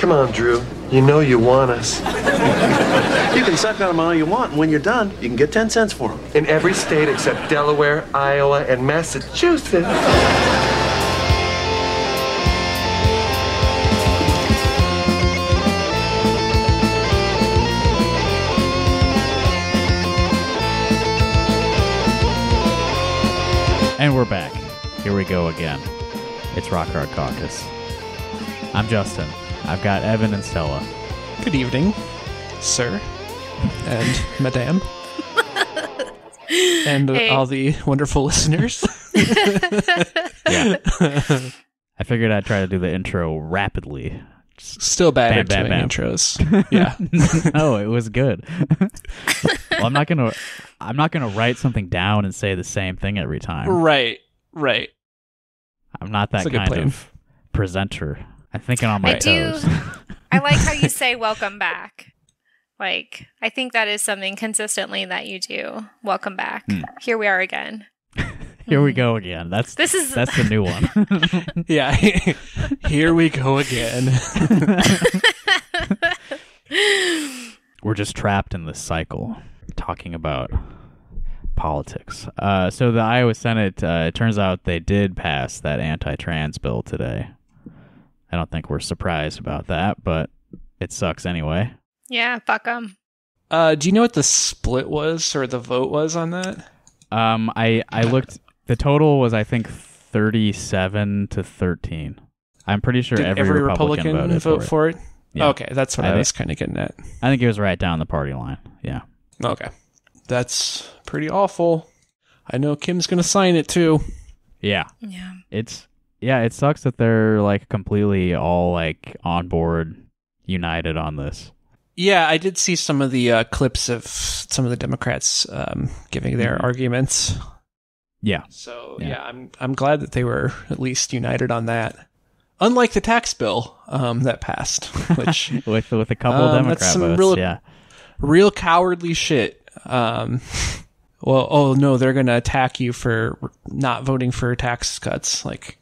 Come on, Drew. You know you want us. You can suck on them all you want, and when you're done, you can get 10 cents for them. In every state except Delaware, Iowa, and Massachusetts. And we're back. Here we go again. It's Rock Hard Caucus. I'm Justin. I've got Evan and Stella. Good evening, sir and madame. and Hey. all the wonderful listeners. Yeah. I figured I'd try to do the intro rapidly. Still bad Bam, at bam, doing bam. intros. Yeah. no, it was good. well, I'm not gonna. I'm not gonna write something down and say the same thing every time. right. Right. I'm not that kind plan. of presenter. I'm thinking on my I do- I like how you say welcome back. Like, I think that is something consistently that you do. Welcome back. Hmm. Here we are again. Here we go again. That's This is that's the new one. Yeah. Here we go again. We're just trapped in this cycle, talking about politics. Uh, so the Iowa Senate, uh, it turns out they did pass that anti-trans bill today. I don't think we're surprised about that, but it sucks anyway. yeah, fuck them. Uh, do you know what the split was or the vote was on that? Um, I I looked. The total was I think thirty-seven to thirteen. I'm pretty sure Did every, every Republican, Republican, voted vote for it. for it? Yeah. Okay, that's what I I, was kind of getting at. I think it was right down the party line. Yeah. Okay. That's pretty awful. I know Kim's going to sign it too. Yeah. Yeah. It's yeah. It sucks that they're like completely all like on board, united on this. Yeah, I did see some of the uh, clips of some of the Democrats um, giving their Mhm. arguments. Yeah. So Yeah. yeah. I'm I'm glad that they were at least united on that. Unlike the tax bill um, that passed, which with with a couple of Um, that's Democrat some votes. real- yeah. real cowardly shit. Um, well, oh no, they're gonna attack you for not voting for tax cuts. Like,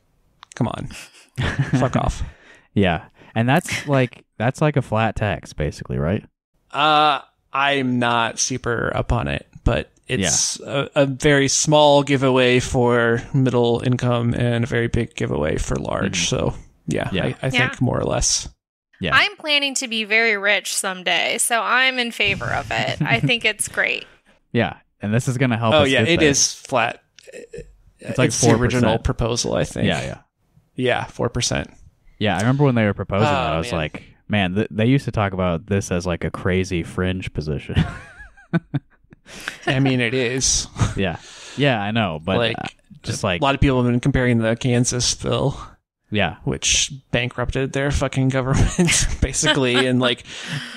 come on, fuck off. Yeah. And that's like that's like a flat tax basically, right? Uh, I'm not super up on it, but it's a, a very small giveaway for middle income and a very big giveaway for large. So yeah, Mm-hmm. Yeah. I, I Yeah. think more or less. Yeah. I'm planning to be very rich someday, so I'm in favor of it. I think it's great. Yeah. And this is going to help Oh us yeah, get it there. is flat. It's like the original 4%. proposal, I think. Yeah, yeah. Yeah, four percent. Yeah, I remember when they were proposing Oh, that I was man. like, man, th- they used to talk about this as like a crazy fringe position. I mean, it is. yeah. Yeah, I know, but like, uh, just like a lot of people have been comparing the Kansas bill, yeah. which bankrupted their fucking government, basically, and like,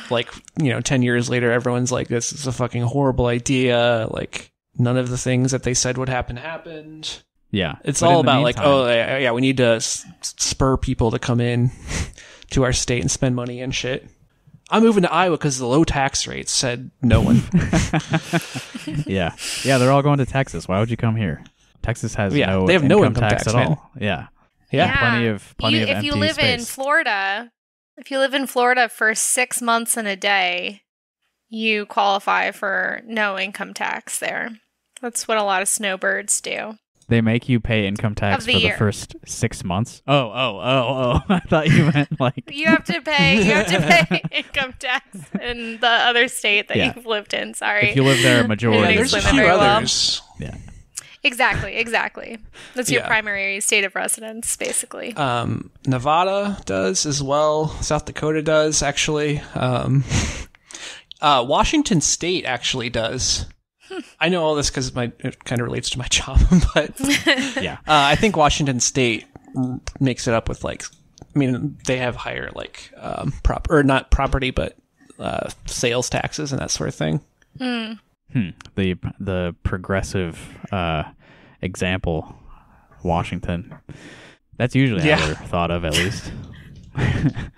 like you know, ten years later, everyone's like, "This is a fucking horrible idea." Like, none of the things that they said would happen happened. Yeah. It's But all the about like, oh yeah, yeah, we need to s- spur people to come in to our state and spend money and shit. I'm moving to Iowa because the low tax rates said no one. yeah. Yeah, they're all going to Texas. Why would you come here? Texas has Yeah, no they have no income, income tax, tax, at man. all. Yeah. Yeah. Plenty of plenty You- of if empty you live in. Florida, if you live in Florida for six months and a day, you qualify for no income tax there. That's what a lot of snowbirds do. They make you pay income tax the for the first six months. Oh, oh, oh, oh! I thought you meant like You have to pay. You have to pay income tax in the other state that Yeah. you've lived in. Sorry. if you live there a Yeah, majority. There's a explain few that very well. others. yeah, exactly. Exactly. That's your Yeah. primary state of residence, basically. Um, Nevada does as well. South Dakota does actually. Um, uh, Washington State actually does. I know all this because my it kind of relates to my job, but yeah, uh, I think Washington State mm, makes it up with like. I mean, they have higher like um, prop or not property, but uh, sales taxes and that sort of thing. hmm. the the progressive uh, example, Washington. That's usually Yeah. how they're thought of, at least.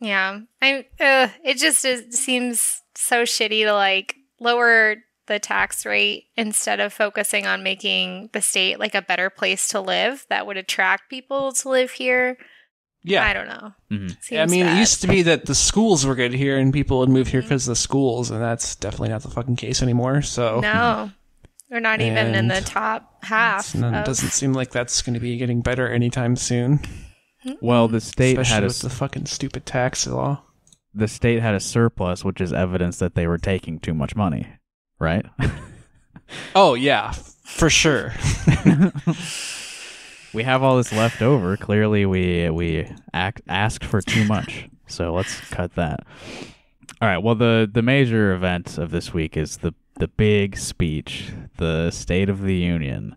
Yeah. I uh, it just is, seems so shitty to like lower the tax rate instead of focusing on making the state like a better place to live that would attract people to live here. Yeah. I don't know. Mhm. I mean, bad. it used to be that the schools were good here and people would move Mm-hmm. here because of the schools, and that's definitely not the fucking case anymore. So No, we're not even in the top half. no, it of- doesn't seem like that's going to be getting better anytime soon. Well, the state especially had a with the fucking stupid tax law. the state had a surplus, which is evidence that they were taking too much money, right? Oh yeah, for sure. we have all this left over. Clearly, we we act, asked for too much, so let's cut that. All right. Well, the the major event of this week is the the big speech, the State of the Union,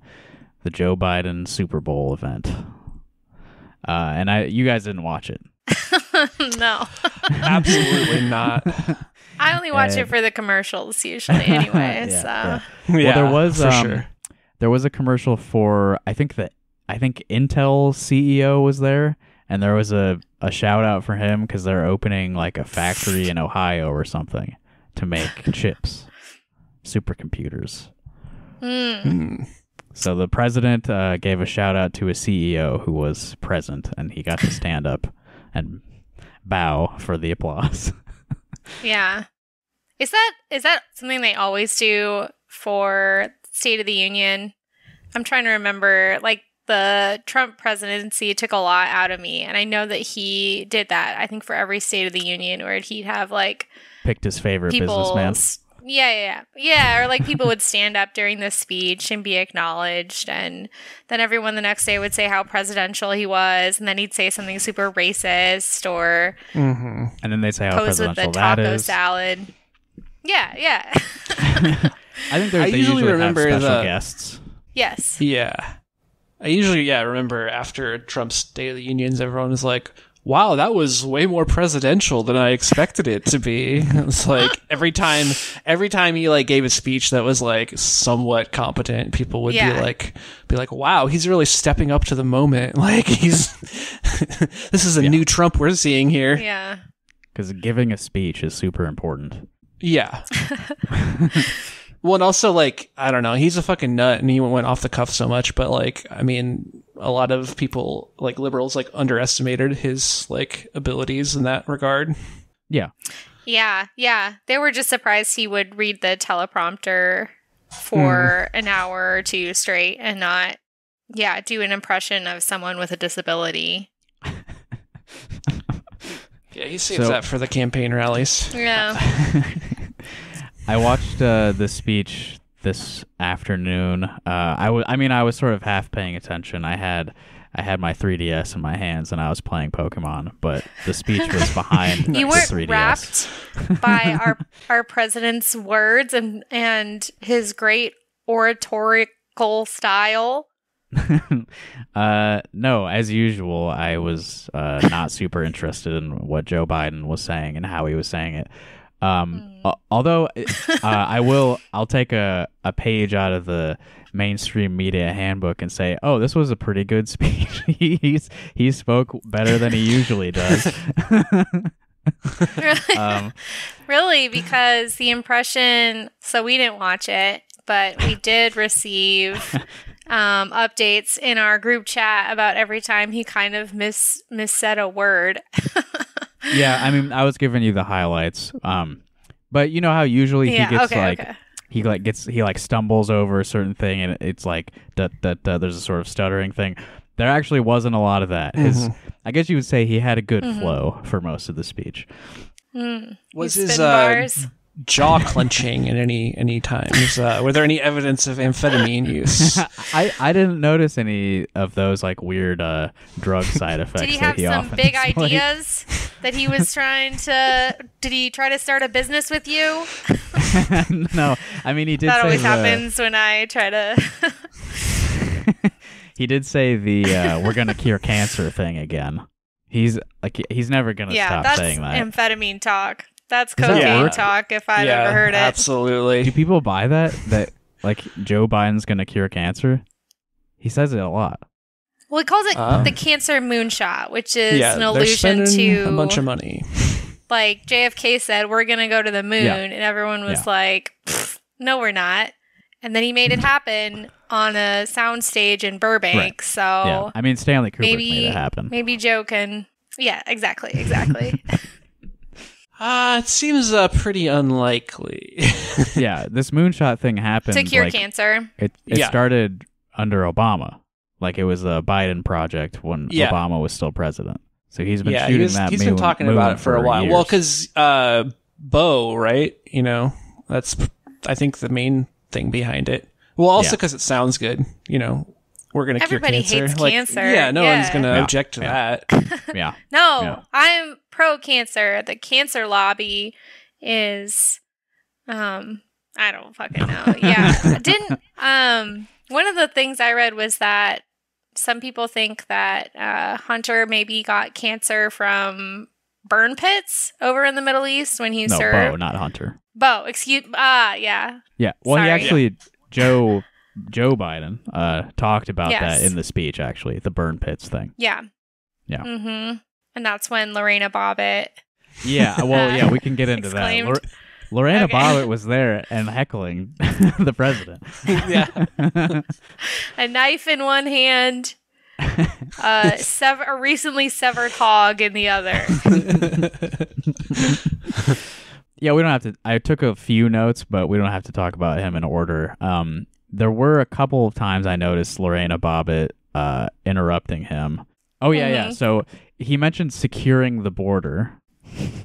the Joe Biden Super Bowl event. Uh, and I, you guys didn't watch it. no, Absolutely not. I only watch Uh, it for the commercials usually. Anyway, Yeah, so yeah. yeah, well, there was for um, sure. there was a commercial for I think that I think Intel CEO was there, and there was a a shout out for him because they're opening like a factory in Ohio or something to make chips, supercomputers. mm, Hmm. So the president uh, gave a shout out to a CEO who was present, and he got to stand up and bow for the applause. yeah. Is that is that something they always do for State of the Union? I'm trying to remember. Like the Trump presidency took a lot out of me, and I know that he did that. I think for every State of the Union, where he'd have like Picked his favorite businessman. Yeah yeah yeah or like people would stand up during the speech and be acknowledged and then everyone the next day would say how presidential he was and then he'd say something super racist or hmm And then they say how pose with the taco is. salad yeah yeah I think there's, I they usually usually remember have special the- guests. yes Yeah. I usually, yeah, remember after Trump's State of the Unions, everyone was like, wow, that was way more presidential than I expected it to be. It's like every time, every time he like gave a speech that was like somewhat competent, people would Yeah. be like, be like, wow, he's really stepping up to the moment. Like he's, this is a new Trump we're seeing here. yeah Because giving a speech is super important. Yeah. Well, and also like I don't know, he's a fucking nut, and he went off the cuff so much. But like, I mean, a lot of people, like liberals, like underestimated his like abilities in that regard. Yeah. yeah yeah they were just surprised he would read the teleprompter for hmm. an hour or two straight and not yeah do an impression of someone with a disability Yeah, he saves So- that for the campaign rallies. yeah I watched uh, the speech this afternoon. Uh, I I mean, I was sort of half paying attention. I had I had my 3DS in my hands and I was playing Pokemon, but the speech was behind you weren't 3DS. wrapped by our our president's words and and his great oratorical style. uh, no, as usual, I was uh, not super interested in what Joe Biden was saying and how he was saying it. Um, al- although uh, I will, I'll take a, a page out of the mainstream media handbook and say, "Oh, this was a pretty good speech. He's he spoke better than he usually does." really, um, really, because the impression. So we didn't watch it, but we did receive um, updates in our group chat about every time he kind of mis missaid a word. yeah, I mean, I was giving you the highlights. Um, but you know how usually yeah. he gets okay. like okay. he like gets he like stumbles over a certain thing and it's like that that there's a sort of stuttering thing there actually wasn't a lot of that his i guess you would say he had a good Mm-hmm. flow for most of the speech Mm. Was his spin uh, bars? Jaw clenching at any any times? Uh, were there any evidence of amphetamine use? i i didn't notice any of those like weird uh drug side effects Did he that have he some often big displayed. ideas that he was trying to? Did he try to start a business with you? no i mean he did that say always the- happens when I try to. he did say the uh, we're gonna cure cancer thing again he's like he's never gonna yeah, stop that's saying that amphetamine talk. That's that cocaine word? talk if I've yeah, ever heard it. Absolutely. Do people buy that that like joe biden's gonna cure cancer he says it a lot Well, he calls it Uh, the cancer moonshot, which is yeah, an allusion to a bunch of money. like JFK said, "We're gonna go to the moon," Yeah. and everyone was Yeah. like, "No, we're not." And then he made it happen on a soundstage in Burbank. Right. So yeah i mean stanley kubrick maybe made it happen maybe Joe can Yeah, exactly, exactly. Uh, it seems uh, pretty unlikely. yeah, this moonshot thing happened. to cure like, cancer. It it Yeah. started under Obama. Like it was a Biden project when Yeah. Obama was still president. So he's been yeah, shooting he was, that. he's moon, been talking about it for, a while. Years. Well, because uh, Bo, right? You know, that's I think the main thing behind it. Well, also Yeah. because it sounds good. You know, we're gonna Everybody cure cancer. hates like, cancer. Yeah, no Yeah. one's gonna Yeah. object to Yeah. that. yeah, No, Yeah. I'm pro cancer. The cancer lobby is um I don't fucking know. Yeah. Didn't um one of the things I read was that some people think that uh Hunter maybe got cancer from burn pits over in the Middle East when he no, served Bo, not Hunter. Bo, excuse ah, yeah. Yeah, well, he Sorry. actually Joe Joe Biden uh talked about Yes. that in the speech. Actually, the burn pits thing. Yeah. Yeah. Mm-hmm. And that's when Lorena Bobbitt Yeah, well, yeah, we can get into that. Exclaimed. Lor- Lorena Okay. Bobbitt was there and heckling the president. yeah, a knife in one hand, uh, sever- a recently severed hog in the other. Yeah, we don't have to. I took a few notes, but we don't have to talk about him in order. Um, there were a couple of times I noticed Lorena Bobbitt uh, interrupting him. Oh yeah, yeah. Mhm. So he mentioned securing the border.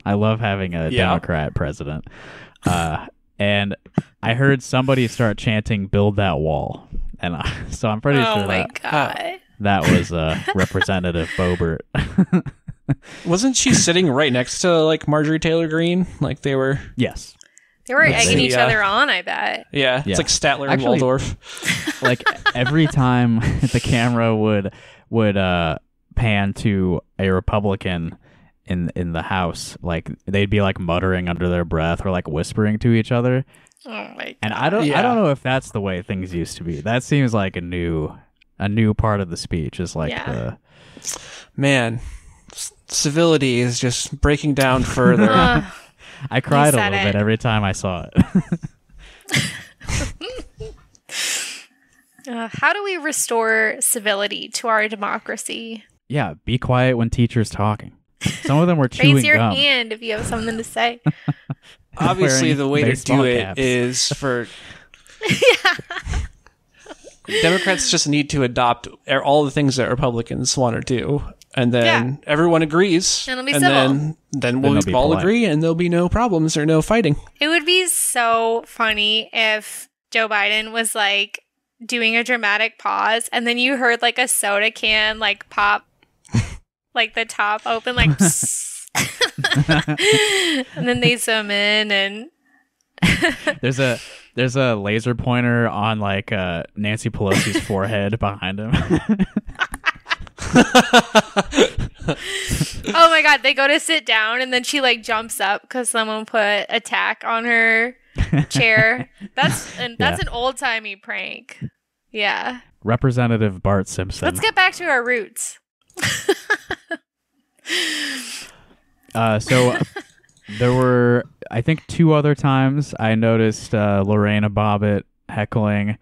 I love having a Yeah. Democrat president. Uh, and I heard somebody start chanting "Build that wall," and I, so I'm pretty oh sure my that god! that was uh, Representative Boebert. wasn't she sitting right next to like Marjorie Taylor Greene? Like they were. yes. They were egging see, each uh, other on. I bet. Yeah, Yeah. it's like Statler and Actually- Waldorf. like every time the camera would would uh pan to a republican in in the house like they'd be like muttering under their breath or like whispering to each other Oh my and i don't i don't know if that's the way things used to be that seems like a new a new part of the speech is like Yeah. the Man, c- civility is just breaking down further. Ugh. i cried a little it. bit every time i saw it Uh, how do we restore civility to our democracy? Yeah be quiet when teachers talking some of them were chewing Raise your gum hand if you have something to say. Obviously, the way to do it caps. is for Democrats just need to adopt er- all the things that Republicans want to do, and then everyone agrees, And it'll be and then then we'll they'll be all polite. agree, and there'll be no problems or no fighting. It would be so funny if Joe Biden was like doing a dramatic pause and then you heard like a soda can like pop like the top open like and then they zoom in and There's a there's a laser pointer on like uh, Nancy Pelosi's forehead behind him. oh my god they go to sit down and then she like jumps up because someone put a tack on her chair that's and that's Yeah. an old-timey prank yeah Representative Bart Simpson. let's get back to our roots Uh, so there were, I think, two other times I noticed uh, Lorena Bobbitt heckling.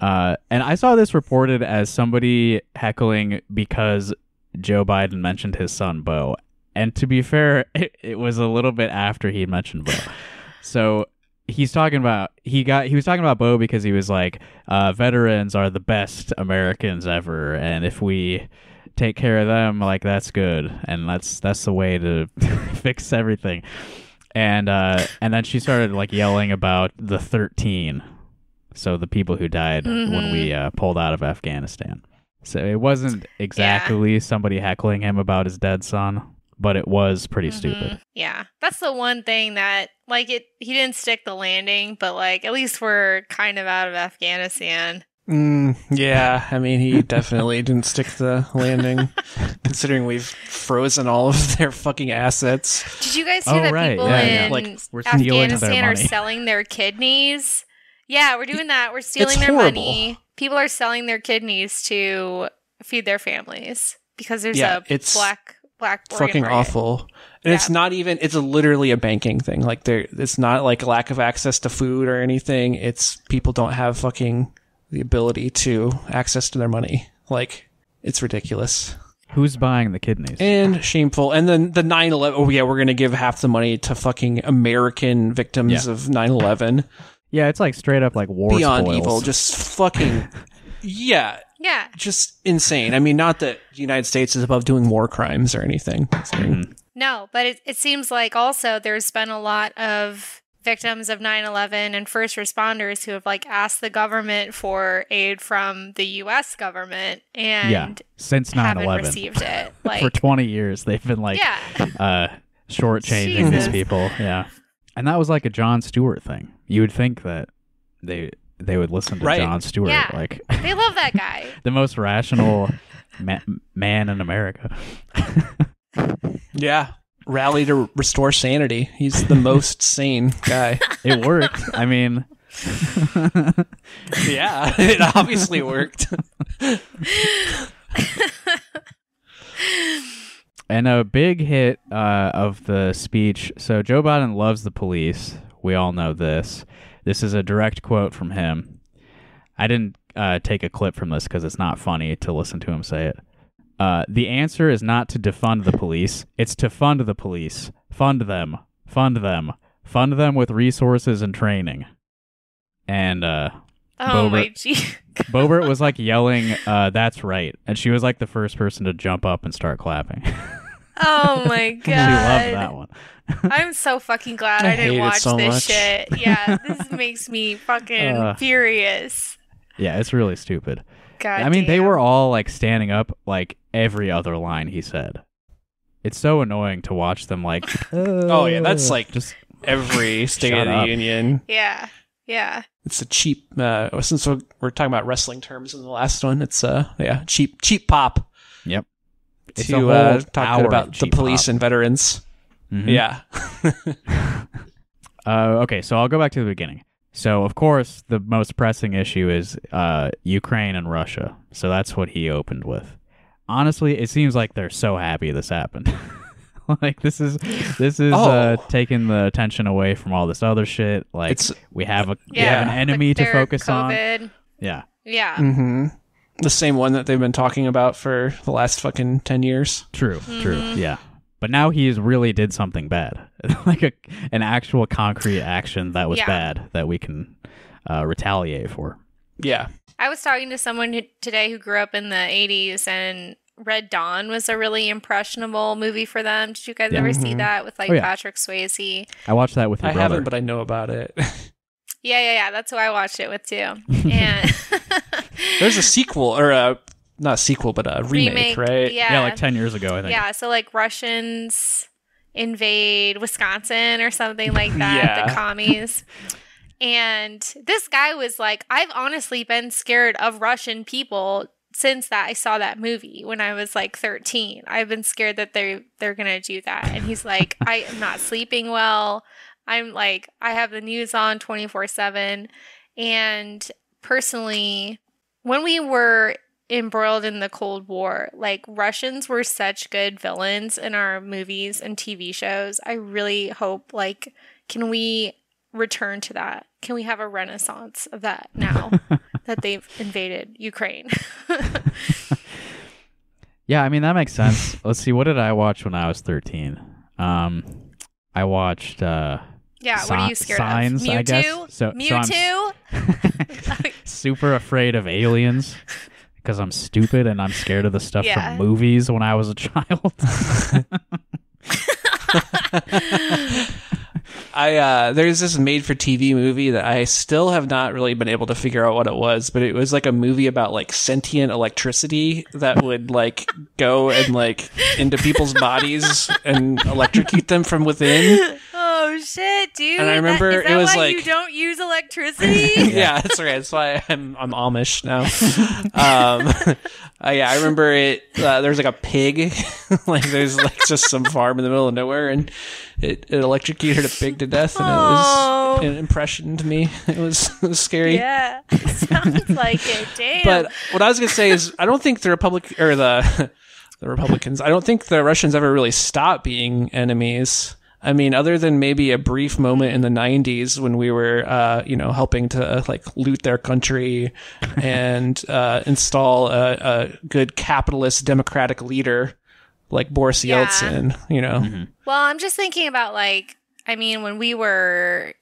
Uh, and I saw this reported as somebody heckling because Joe Biden mentioned his son Bo. And to be fair, it, it was a little bit after he mentioned Bo. so he's talking about he got he was talking about Bo because he was like, uh, veterans are the best Americans ever, and if we take care of them like that's good. And that's that's the way to fix everything. And uh and then she started like yelling about the 13 so the people who died when we uh, pulled out of afghanistan. So it wasn't exactly somebody heckling him about his dead son but it was pretty stupid. Mhm. Yeah. That's the one thing that like it he didn't stick the landing, but like at least we're kind of out of Afghanistan. Mm, yeah, I mean, he definitely didn't stick the landing, considering we've frozen all of their fucking assets. Did you guys see Oh, that right. people Yeah, yeah. in Like, we're Afghanistan are selling their kidneys? Yeah, we're doing that. We're stealing It's their horrible. money. People are selling their kidneys to feed their families because there's Yeah, a it's black black Fucking market. awful. And it's not even, it's a, literally a banking thing. Like, there, it's not like lack of access to food or anything. It's people don't have fucking the ability to access to their money. Like, it's ridiculous. Who's buying the kidneys? and shameful. And then the 9/11. Oh yeah, we're gonna give half the money to fucking American victims Yeah. of 9/11. yeah, it's like straight up like war Beyond spoils. evil, just fucking. Yeah, Yeah. just insane. I mean, not that the United States is above doing war crimes or anything. It's very- Mhm. No, but it, it seems like also there's been a lot of victims of 9/11 and first responders who have like asked the government for aid from the US government and yeah, since haven't 9/11. received it. Like For 20 years, they've been like Yeah. uh, shortchanging these people. Yeah, and that was like a Jon Stewart thing. You would think that they they would listen to Right. Jon Stewart, Yeah. like They love that guy. the most rational ma- man in America. Yeah. Rally to restore sanity. He's the most sane guy. It worked. I mean, Yeah, it obviously worked. And a big hit uh, of the speech. So Joe Biden loves the police. We all know this. This is a direct quote from him. I didn't uh, take a clip from this because it's not funny to listen to him say it. Uh, the answer is not to defund the police. It's to fund the police. Fund them. Fund them. Fund them with resources and training. And uh, Oh Bober- my gee. Boebert was like yelling, uh, "That's right," and she was like the first person to jump up and start clapping. Oh my god. she loved that one. I'm so fucking glad I I, didn't watch so this much. shit. Yeah, this makes me fucking Uh. furious. Yeah, it's really stupid. God I mean, they were all like standing up like every other line he said. It's so annoying to watch them like. Oh, yeah, that's, like- just Every State Shut of the up. Union. Yeah. Yeah. It's a cheap. Uh, since we're we're talking about wrestling terms in the last one, it's uh yeah cheap cheap pop yep. It's to uh, talk about the police pop. and veterans. Mhm. Yeah, Uh, okay, so I'll go back to the beginning. So, of course, the most pressing issue is uh, Ukraine and Russia. So that's what he opened with. Honestly, it seems like they're so happy this happened. like this is this is uh, Oh. taking the attention away from all this other shit. Like It's- we have a we Yeah. have an enemy Like to their focus on. COVID. Yeah, Yeah. hmm the same one that they've been talking about for the last fucking ten years. true, true. Mm-hmm. Yeah, but now he's really did something bad, like a an actual concrete action that was Yeah. bad that we can uh, retaliate for. Yeah, I was talking to someone who, today who grew up in the 80s and Red Dawn was a really impressionable movie for them. Did you guys Yeah. ever see that with like Oh, yeah. Patrick Swayze? I watched that with your I brother. haven't, but I know about it. Yeah, yeah, yeah. That's who I watched it with too. And There's a sequel or a not a sequel, but a remake, right? Yeah. yeah, like ten years ago, I think. Yeah, so like Russians invade Wisconsin or something like that, Yeah. the commies. And this guy was like, I've honestly been scared of Russian people since that I saw that movie when I was like 13. I've been scared that they they're going to do that. And he's like, I am not sleeping well. I'm like I have the news on 24/7 and personally when we were embroiled in the Cold War, like Russians were such good villains in our movies and TV shows. I really hope like can we return to that? Can we have a renaissance of that now that they've invaded Ukraine? Yeah, I mean that makes sense. Let's see, what did I watch when I was thirteen? Um, I watched uh, yeah, what are you scared signs, of? I guess. So- so I'm- super afraid of aliens because I'm stupid and I'm scared of the stuff Yeah. from movies when I was a child. I uh there's this made for TV movie that I still have not really been able to figure out what it was, but it was like a movie about like sentient electricity that would like go and like into people's bodies and electrocute them from within. oh shit, dude. And I That- remember is it that was why you don't use electricity? yeah, that's right. That's why I'm I'm Amish now. Um, uh, yeah, I remember it. Uh, there's like a pig, like there's like just some farm in the middle of nowhere, and it, it electrocuted a pig to death, and it Oh. was an impression to me. It was, it was scary. yeah. Sounds like it. Damn. But what I was gonna say is, I don't think the Republic or the the Republicans. I don't think the Russians ever really stopped being enemies. I mean, other than maybe a brief moment in the '90s when we were, uh, you know, helping to like loot their country and uh, install a, a good capitalist democratic leader like Boris Yeah. Yeltsin, you know, Well, I'm just thinking about like, I mean, when we were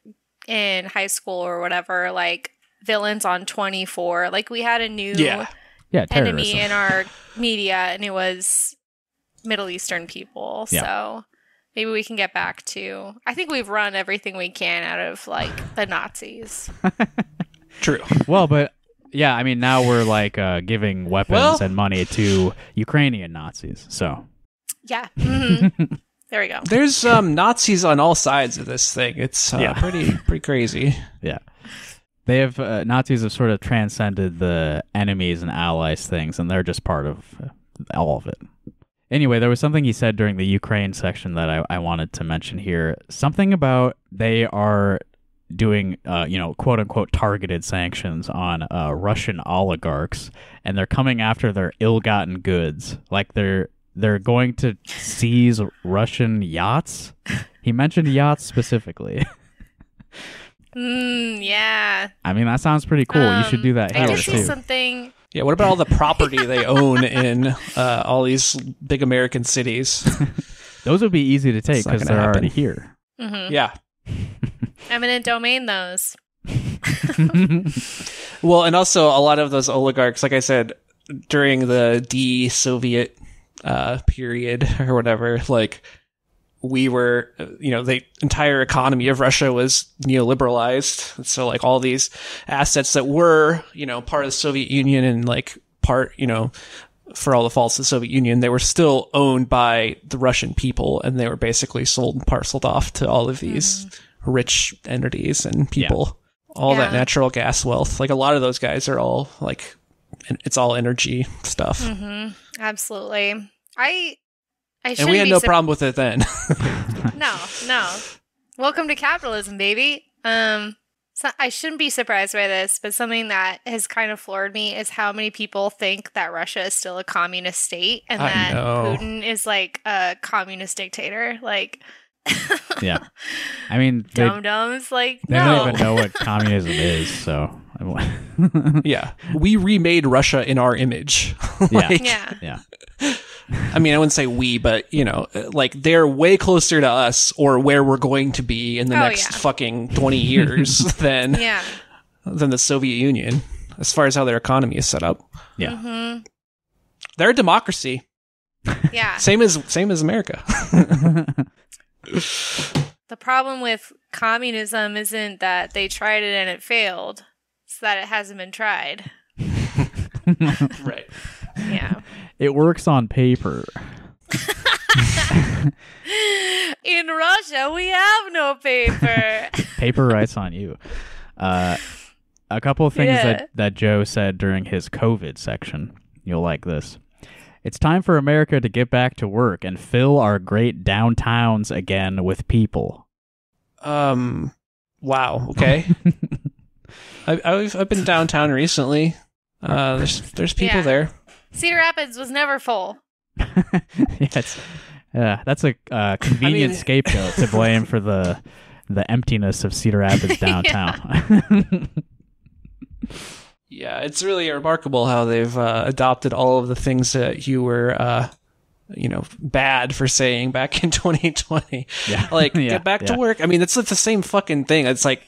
in high school or whatever, like villains on 24, like we had a new yeah, Yeah, enemy in our media, and it was Middle Eastern people. Yeah. So maybe we can get back to. I think we've run everything we can out of like the Nazis. true. Well, but yeah, I mean now we're like uh, giving weapons Well- and money to Ukrainian Nazis. So Yeah. Mhm. there we go. There's um, Nazis on all sides of this thing. It's uh, Yeah. pretty pretty crazy. yeah, they have uh, Nazis have sort of transcended the enemies and allies things, and they're just part of uh, all of it. Anyway, there was something he said during the Ukraine section that I, I wanted to mention here. Something about they are doing, uh, you know, quote unquote targeted sanctions on uh, Russian oligarchs, and they're coming after their ill-gotten goods. Like they're they're going to seize Russian yachts. He mentioned yachts specifically. Mm, yeah. I mean, that sounds pretty cool. you should Um, do that I here did see too. something. Yeah, what about all the property they own in uh, all these big American cities? Those would be easy to take It's not because gonna they're already happen. here. hmm Yeah. Eminent domain those. Well, and also a lot of those oligarchs, like I said, during the de-Soviet uh, period or whatever, like we were, you know, the entire economy of Russia was neoliberalized. So like all these assets that were, you know, part of the Soviet Union and like part, you know, for all the faults of the Soviet Union, they were still owned by the Russian people and they were basically sold and parceled off to all of these rich entities and people. All that natural gas wealth. Like a lot of those guys are all like, it's all energy stuff. hmm Absolutely. I. I And we had no sup- problem with it then. No, no. Welcome to capitalism, baby. Um, so I shouldn't be surprised by this, but something that has kind of floored me is how many people think that Russia is still a communist state and I that know. Putin is like a communist dictator. Like, yeah, I mean, they, dum dums. Like, they no. don't even know what communism is. So, yeah. We remade Russia in our image. Like, Yeah. yeah, I mean, I wouldn't say we, but you know, like they're way closer to us or where we're going to be in the Oh, next yeah. fucking 20 years than Yeah. than the Soviet Union as far as how their economy is set up. yeah. hmm They're a democracy, Yeah. same as same as America. The problem with communism isn't that they tried it and it failed. It's that it hasn't been tried. right. Yeah. It works on paper. In Russia, we have no paper. Paper writes on you. Uh, a couple of things Yeah. that, that Joe said during his COVID section. You'll like this. It's time for America to get back to work and fill our great downtowns again with people. Um. Wow. Okay. I, I've I've been downtown recently. Uh, there's there's people Yeah. there. Cedar Rapids was never full. yeah, it's, yeah, that's a uh, convenient mean- scapegoat to blame for the the emptiness of Cedar Rapids downtown. Yeah, it's really remarkable how they've uh, adopted all of the things that you were, uh, you know, bad for saying back in 2020. yeah, Like, Yeah, get back yeah. to work. I mean, it's the same fucking thing. It's like,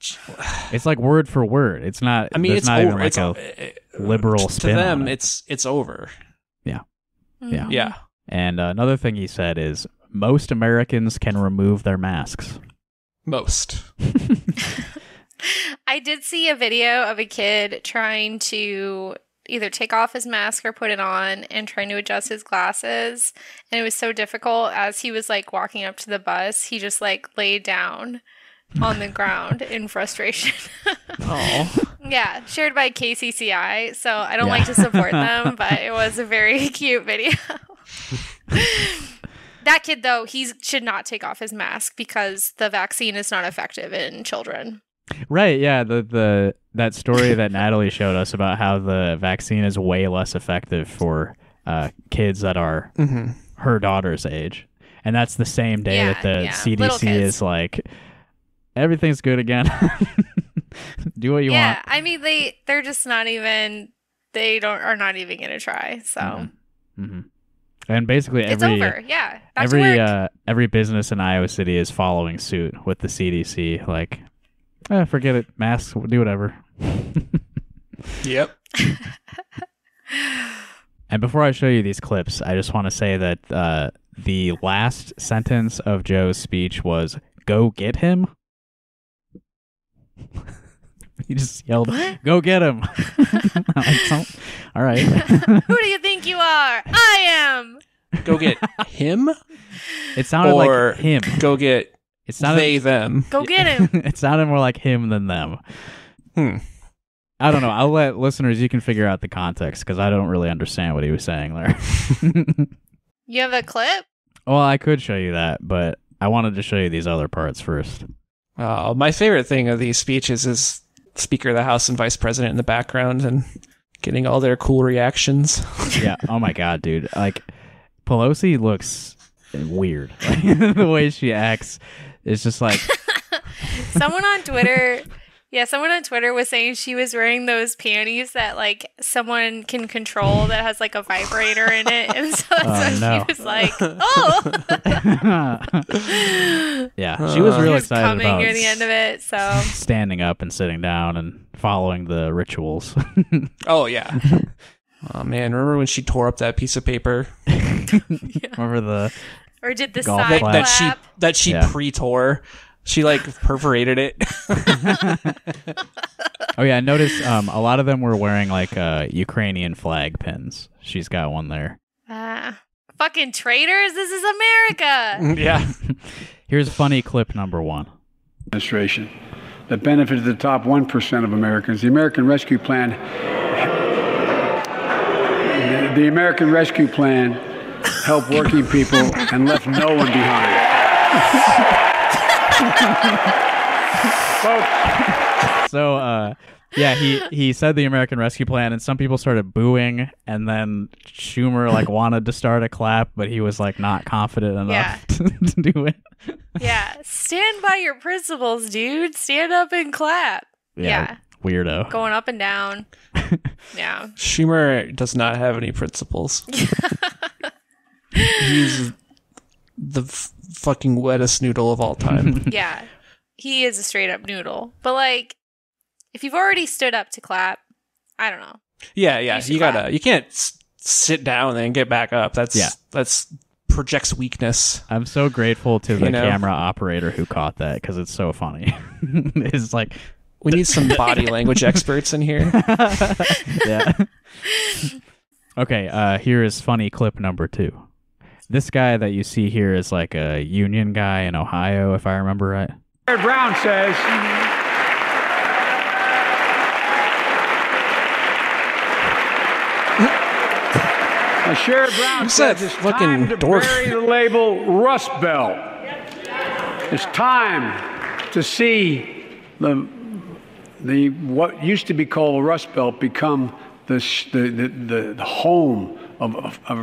It's like word for word. It's not. I mean, it's not over. even like it's a uh, liberal to spin. them. on it. It's it's over. Yeah. Mhm. Yeah, And uh, another thing he said is most Americans can remove their masks. most. I did see a video of a kid trying to either take off his mask or put it on and trying to adjust his glasses. And it was so difficult as he was like walking up to the bus, he just like laid down on the ground in frustration. Oh, yeah, shared by KCCI. So I don't Yeah. like to support them, but it was a very cute video. that kid, though, he should not take off his mask because the vaccine is not effective in children. Right? Yeah. The the that story that Natalie showed us about how the vaccine is way less effective for uh, kids that are hmm her daughter's age. and that's the same day Yeah, that the yeah. CDC is like, everything's good again. Do what you yeah, want. Yeah, I mean they they're just not even they don't are not even gonna try. So Mhm. hmm And basically, it's every over. Yeah, back every to work. uh, every business in Iowa City is following suit with the CDC. Like, eh, forget it, masks, do whatever. Yep. And before I show you these clips, I just want to say that uh, the last sentence of Joe's speech was "Go get him." he just yelled, "Go get him!" Like, so- all right. Who do you think you are? I am. Go get him it sounded or like him. go get It sounded. they them. Go get him. it sounded more like him than them. Hmm. I don't know. I'll let listeners. You can figure out the context because I don't really understand what he was saying there. you have a clip? well, I could show you that, but I wanted to show you these other parts first. Oh, my favorite thing of these speeches is Speaker of the House and Vice President in the background and getting all their cool reactions. yeah. Oh my god, dude. Like Pelosi looks weird. Like, the way she acts is just like Someone on Twitter, yeah, someone on Twitter was saying she was wearing those panties that like someone can control that has like a vibrator in it, and so that's Oh, no. she was like, "Oh." Yeah, she was Uh, real He was excited coming about near the end of it, so standing up and sitting down and following the rituals. Oh yeah. oh man, remember when she tore up that piece of paper Remember the or did the Golf side clap. that she that she Yeah. pre-tore? She like perforated it. Oh yeah, notice um a lot of them were wearing like uh Ukrainian flag pins. She's got one there. Ah, fucking traitors! This is America. yeah. Here's funny clip number 1. administration that benefited the top 1% of Americans. The American Rescue Plan the, the American Rescue Plan helped working people and left no one behind. Folks, So uh yeah, he he said the American Rescue Plan and some people started booing and then Schumer like wanted to start a clap but he was like not confident enough Yeah. to, to do it. yeah, stand by your principles, dude. Stand up and clap. Yeah. Weirdo. Going up and down. Yeah. Schumer does not have any principles. He's the f- fucking wettest noodle of all time. Yeah. He is a straight up noodle. But like if you've already stood up to clap, I don't know. yeah, yeah. You You gotta. You can't s- sit down and get back up. That's Yeah. That's projects weakness. I'm so grateful to the You know? camera operator who caught that because it's so funny. it's like, We need some body language experts in here. yeah. okay, uh, here is funny clip number two. This guy that you see here is like a union guy in Ohio, if I remember right. Jared Brown says Now, Sherrod Brown Who's says that it's fucking time to dork? bury the label Rust Belt. It's time to see the the what used to be called the Rust Belt become the, the, the, the home of, of, of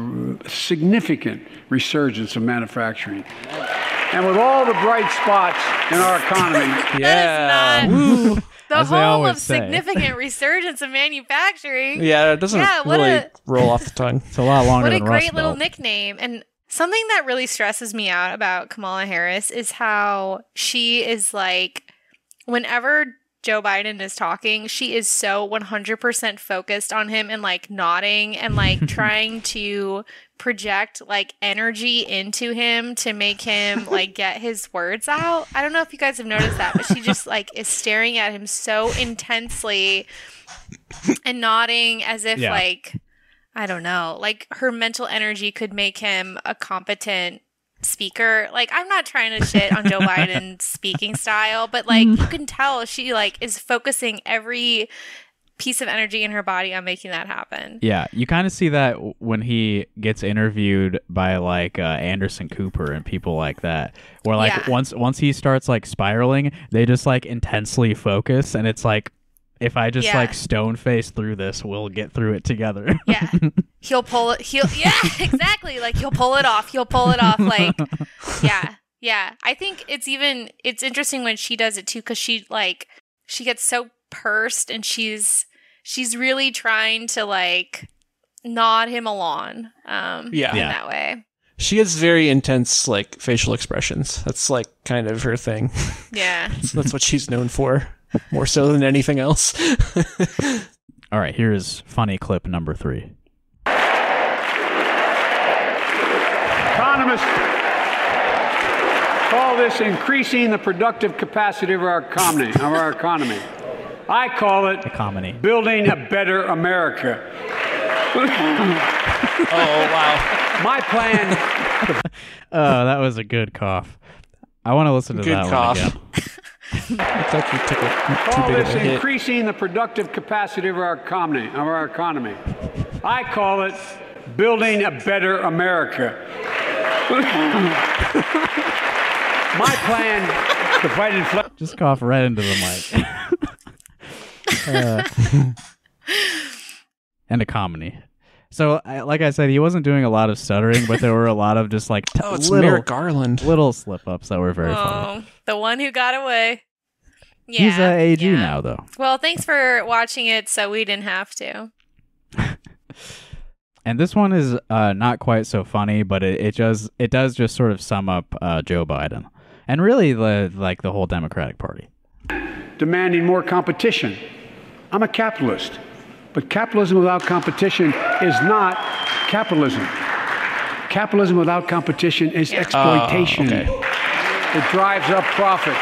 a significant resurgence of manufacturing. And with all the bright spots in our economy, yeah. Not the As home of say. significant resurgence of manufacturing. Yeah, it doesn't Yeah, really a- roll off the tongue. It's a lot longer What a than great Rust little Belt. nickname. And something that really stresses me out about Kamala Harris is how she is like, whenever Joe Biden is talking, she is so 100% focused on him and like nodding and like trying to project like energy into him to make him like get his words out. I don't know if you guys have noticed that, but she just like is staring at him so intensely and nodding as if Yeah. like I don't know, like her mental energy could make him a competent speaker. Like I'm not trying to shit on Joe Biden's speaking style, but like you can tell she like is focusing every piece of energy in her body on making that happen. Yeah, you kind of see that when he gets interviewed by like uh, Anderson Cooper and people like that, where like Yeah. once once he starts like spiraling, they just like intensely focus, and it's like if I just Yeah. like stone face through this, we'll get through it together. Yeah. He'll pull it. He'll, yeah, exactly. Like he'll pull it off. He'll pull it off. Like, yeah, yeah. I think it's even, it's interesting when she does it too, because she, like, she gets so pursed and she's, she's really trying to, like, nod him along. Um, Yeah. In Yeah. that way. She has very intense like facial expressions. That's like kind of her thing. Yeah. That's what she's known for, more so than anything else. All right, here's funny clip number three. Economists call this increasing the productive capacity of our economy. Of our economy. I call it Comedy. building a better America. oh wow. My plan Oh, that was a good cough. I want to listen to Good that cough. one again. Looks like you took a, too call big of this a hit. increasing the productive capacity of our economy. Of our economy. I call it building a better America. My plan to fight inflation. Just cough right into the mic. Uh, and a comedy. So, I, like I said, he wasn't doing a lot of stuttering, but there were a lot of just like t- Oh, it's little, Merrick Garland. little slip ups that were very funny. Oh, the one who got away. Yeah. He's a AG yeah. now, though. Well, thanks for watching it so we didn't have to. And this one is uh, not quite so funny, but it, it does it does just sort of sum up uh, Joe Biden and really the like the whole Democratic Party. demanding more competition. I'm a capitalist, but capitalism without competition is not capitalism. Capitalism without competition is exploitation. okay. It drives up profits.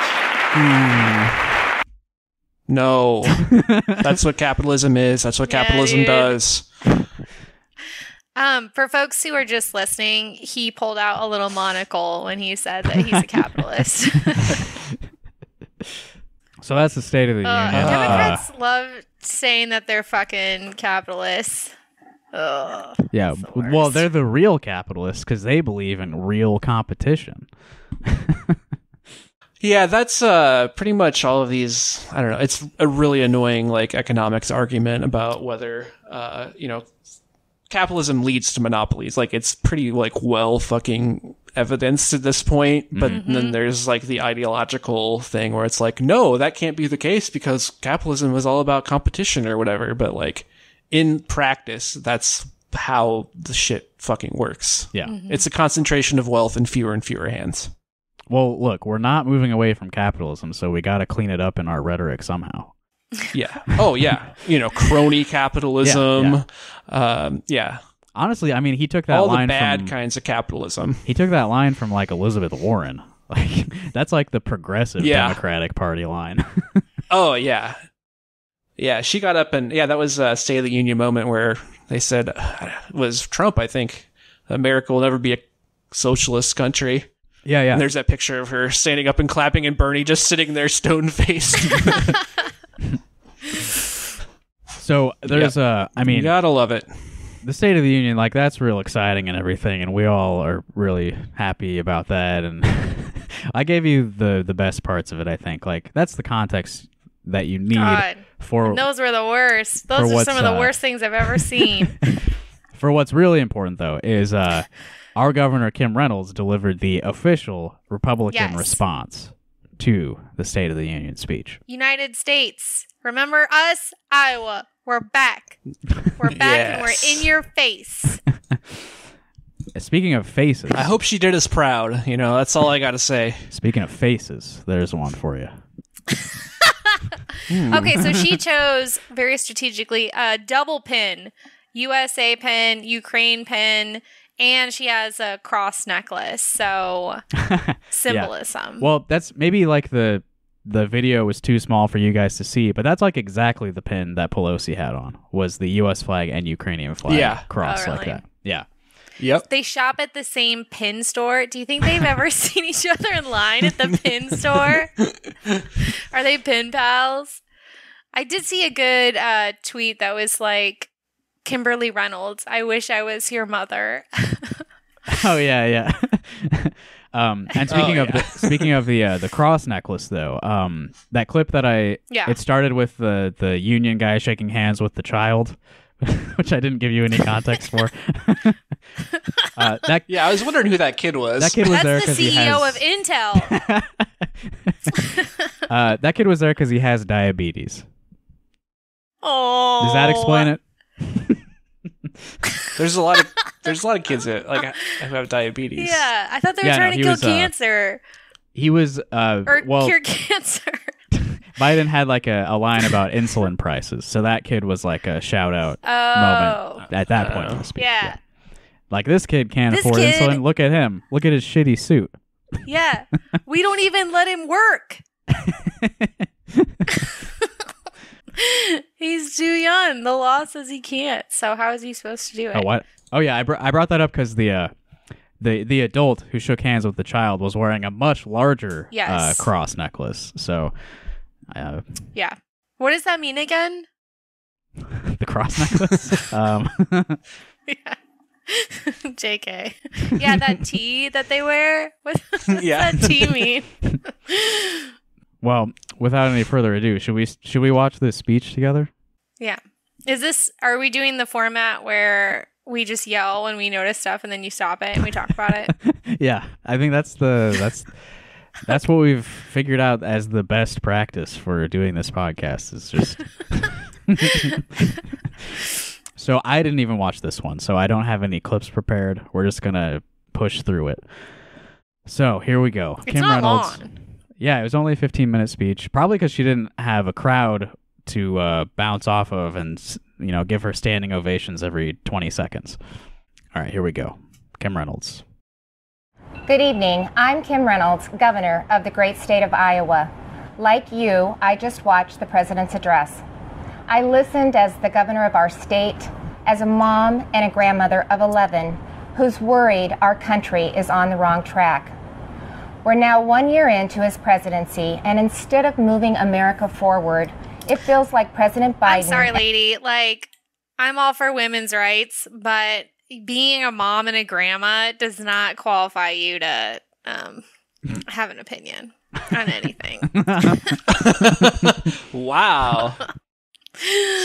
No, that's what capitalism is. That's what capitalism dude. does. Um, for folks who are just listening, he pulled out a little monocle when he said that he's a capitalist. So that's the State of the Uh, Union. Democrats love saying that they're fucking capitalists. Ugh. yeah, the well, they're the real capitalists because they believe in real competition. Yeah, that's uh pretty much all of these. I don't know. It's a really annoying like economics argument about whether uh you know capitalism leads to monopolies. Like it's pretty like well fucking evidenced at this point. But then there's like the ideological thing where it's like, no, that can't be the case because capitalism is all about competition or whatever. But like in practice, that's how the shit fucking works. Yeah. It's a concentration of wealth in fewer and fewer hands. Well, look, we're not moving away from capitalism, so we got to clean it up in our rhetoric somehow. Yeah. Oh, yeah. You know, crony capitalism. Yeah, Yeah. Um, yeah. Honestly, I mean, he took that line. All the line bad from kinds of capitalism. he took that line from like Elizabeth Warren. Like that's like the progressive Yeah. Democratic Party line. Oh, yeah. Yeah. She got up and, yeah, that was a State of the Union moment where they said, uh, was Trump, I think, America will never be a socialist country. yeah, yeah. And there's that picture of her standing up and clapping and Bernie just sitting there stone faced. So there's a, I mean, you gotta love it. The State of the Union, like that's real exciting and everything, and we all are really happy about that. And I gave you the the best parts of it. I think like that's the context that you need God. for And those were the worst. Those are some of the uh, worst things I've ever seen. for what's really important though is uh our governor Kim Reynolds delivered the official Republican Yes. response to the State of the Union speech. United States. Remember us? Iowa. We're back. We're back and we're in your face. Speaking of faces, I hope she did us proud. You know, that's all I gotta say. speaking of faces, there's one for you. Okay, so she chose very strategically a double pin, USA pin, Ukraine pin, and she has a cross necklace. So symbolism. Well, that's maybe like the the video was too small for you guys to see, but that's like exactly the pin that Pelosi had on was the U.S. flag and Ukrainian flag Yeah. cross Oh, like that. Yeah. Yep. They shop at the same pin store. Do you think they've ever seen each other in line at the pin store? Are they pin pals? I did see a good uh, tweet that was like, Kimberly Reynolds, I wish I was your mother. Oh yeah, yeah. Um, and speaking Oh, of the, speaking of the uh, the cross necklace, though, um, that clip that I Yeah. it started with the the union guy shaking hands with the child, which I didn't give you any context for. uh, that Yeah, I was wondering who that kid was. that kid was there That's the because he CEO has of Intel. uh, that kid was there because he has diabetes. Oh, Does that explain it? There's a lot of there's a lot of kids that like who have diabetes. Yeah, I thought they were Yeah, trying he to kill was, uh, cancer He was uh, or well. cure cancer. Biden had like a, a line about insulin prices, so that kid was like a shout out Oh, moment at that point in the speech. yeah, Like this kid can't This afford kid- insulin. Look at him. Look at his shitty suit. yeah. we don't even let him work. He's too young. The law says he can't. So how is he supposed to do it? Oh what? Oh yeah, I, br- I brought that up because the uh, the the adult who shook hands with the child was wearing a much larger Yes. uh, cross necklace. So uh, Yeah. What does that mean again? the cross necklace. um, Yeah. JK. Yeah, that T that they wear. What does Yeah. that T mean? well, without any further ado, should we should we watch this speech together? Yeah. Is this are we doing the format where we just yell when we notice stuff and then you stop it and we talk about it? yeah, I think that's the that's that's what we've figured out as the best practice for doing this podcast is just So I didn't even watch this one, so I don't have any clips prepared. We're just going to push through it. So, here we go. It's Kim not Reynolds. long. Yeah, it was only a 15 minute speech, probably because she didn't have a crowd to uh, bounce off of and you know give her standing ovations every 20 seconds. All right, here we go. Kim Reynolds. Good evening. I'm Kim Reynolds, Governor of the great state of Iowa. Like you, I just watched the President's address. I listened as the governor of our state, as a mom and a grandmother of 11 who's worried our country is on the wrong track. We're now one year into his presidency, and instead of moving America forward, it feels like President Biden. I'm sorry, lady. Like, I'm all for women's rights, but being a mom and a grandma does not qualify you to um, have an opinion on anything. Wow.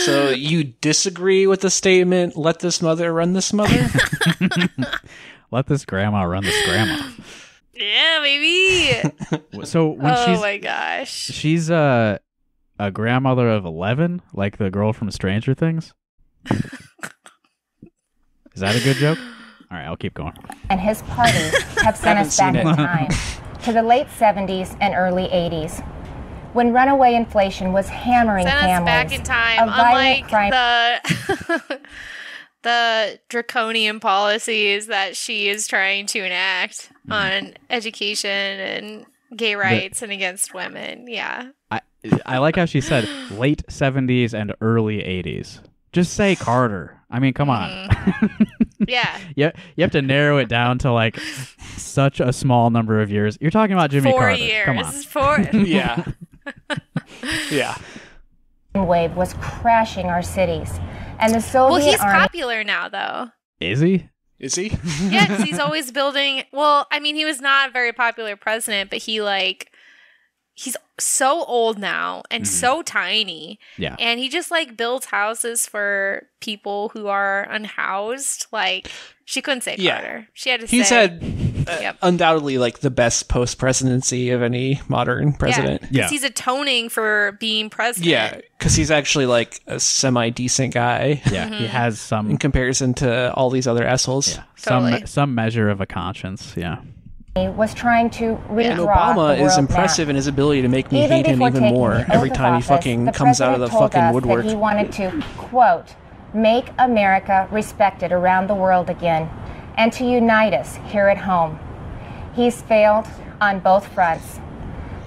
So you disagree with the statement, let this mother run this mother? Let this grandma run this grandma. Yeah, baby. So when oh she's my gosh. she's a a grandmother of 11, like the girl from Stranger Things. Is that a good joke? All right, I'll keep going. and his party have sent us back in time to the late 70s and early 80s when runaway inflation was hammering families. Send us back in time, of violent unlike crime. the the draconian policies that she is trying to enact Mm-hmm. on education and gay rights and against women. Yeah. I I like how she said late 70s and early 80s. Just say Carter. I mean, come on. Yeah. you, you have to narrow it down to like such a small number of years. You're talking about Jimmy Four Carter. years. Come on. Four yeah. Yeah. wave was crashing our cities. And the Soviet Well, he's army popular now though. Is he? Is he? yes, he's always building. Well, I mean, he was not a very popular president, but he like he's so old now and mm-hmm. so tiny, Yeah. and he just like builds houses for people who are unhoused. Like she couldn't say Yeah. Carter. She had to He's say. had Yep. undoubtedly like the best post presidency of any modern president. Yeah, 'cause Yeah. he's atoning for being president. Yeah, because he's actually like a semi decent guy Yeah. Mm-hmm. He has some in comparison to all these other assholes. yeah, some Totally. some measure of a conscience. Yeah. was trying to redraw And the Obama is impressive map. in his ability to make me Even hate him even more every oath of time he fucking comes out of the fucking woodwork. He wanted to, quote, make America respected around the world again and to unite us here at home. He's failed on both fronts.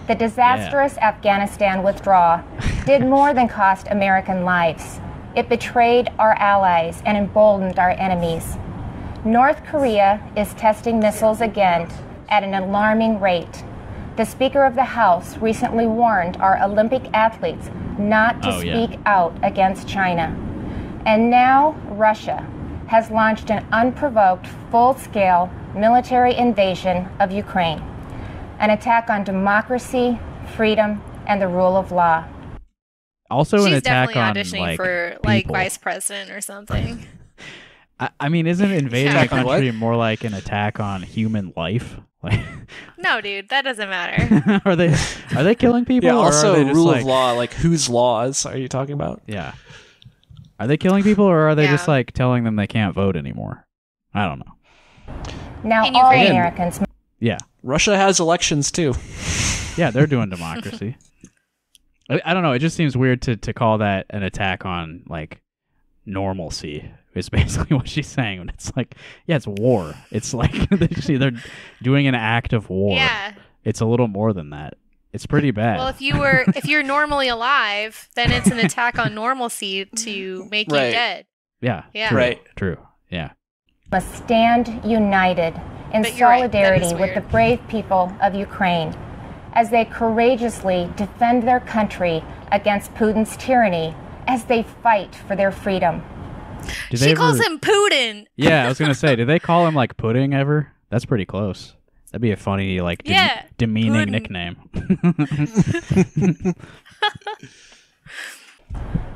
The disastrous Afghanistan withdrawal did more than cost American lives. It betrayed our allies and emboldened our enemies. North Korea is testing missiles again at an alarming rate. The Speaker of the House recently warned our Olympic athletes not to Oh, yeah. speak out against China. And now Russia has launched an unprovoked, full scale military invasion of Ukraine, an attack on democracy, freedom, and the rule of law. Also, an She's attack definitely on auditioning like for like people. vice president or something. I, I mean, isn't invading a Attack on what? country more like an attack on human life? Like, no, dude, that doesn't matter. are they are they killing people? Yeah. or Also, are they just rule like, of law. Like whose laws are you talking about? Yeah. Are they killing people, or are they just like telling them they can't vote anymore? I don't know. Now, In all Ukraine. Americans Yeah, Russia has elections too. yeah, they're doing democracy. I, I don't know. It just seems weird to to call that an attack on like normalcy. Is basically what she's saying. And it's like, yeah, it's war. It's like they- they're doing an act of war. yeah. It's a little more than that. It's pretty bad. Well, if you were if you're normally alive, then it's an attack on normalcy to make Right. you dead. yeah. Yeah. True, Right. True. Yeah. must stand united in But you're right, solidarity with the brave people of Ukraine as they courageously defend their country against Putin's tyranny as they fight for their freedom. Do She they calls him Putin. Yeah, I was gonna say, do they call him like pudding ever? That's pretty close. That'd be a funny, like, dem- Yeah, demeaning pudding. nickname.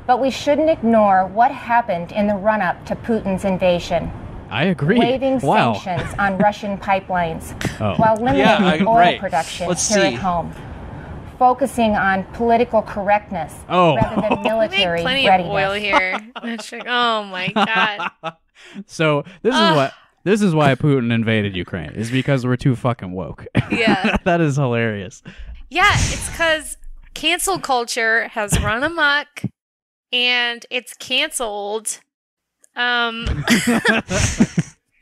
But we shouldn't ignore what happened in the run up to Putin's invasion. I agree. Waiving wow. sanctions on Russian pipelines Oh. while limiting Yeah, I- oil right. production Let's here see. at home. Focusing on political correctness Oh. rather than military We make military plenty readiness. of oil here. Oh my god. So this is what this is why Putin invaded Ukraine is because we're too fucking woke. Yeah. that is hilarious. Yeah, it's because cancel culture has run amok and it's canceled. Um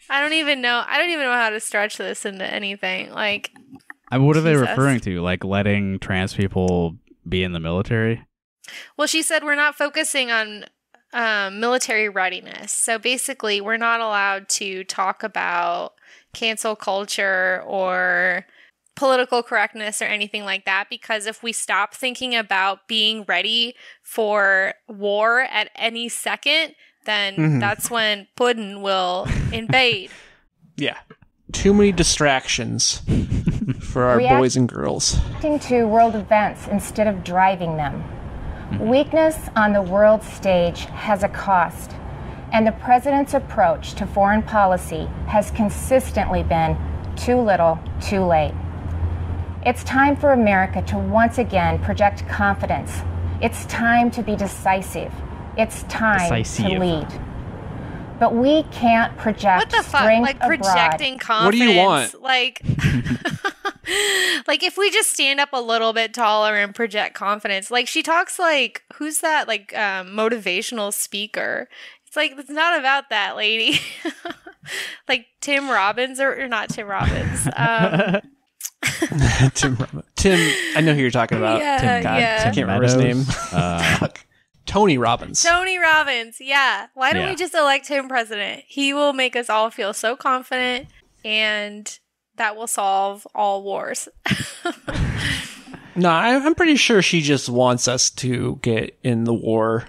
I don't even know I don't even know how to stretch this into anything. Like I mean, what are they Jesus. referring to? Like letting trans people be in the military? Well, she said we're not focusing on um, military readiness. So basically, we're not allowed to talk about cancel culture or political correctness or anything like that because if we stop thinking about being ready for war at any second, then Mhm. that's when Putin will invade. Yeah. Too many distractions for our React- boys and girls. to world events instead of driving them. Mm-hmm. Weakness on the world stage has a cost, and the president's approach to foreign policy has consistently been too little, too late. It's time for America to once again project confidence. It's time to be decisive. It's time Decisive. to lead. But we can't project What the fuck? strength Like abroad. projecting confidence. What do you want? Like, like if we just stand up a little bit taller and project confidence. Like she talks like who's that? Like um, motivational speaker. It's like it's not about that lady. like Tim Robbins or, or not Tim Robbins. Um, Tim, Rob- Tim, I know who you're talking about. Yeah, Tim, God, yeah. I can't remember his name. Uh, Tony Robbins. Tony Robbins. Yeah. Why don't Yeah. we just elect him president? He will make us all feel so confident, and that will solve all wars. No, I, I'm pretty sure she just wants us to get in the war,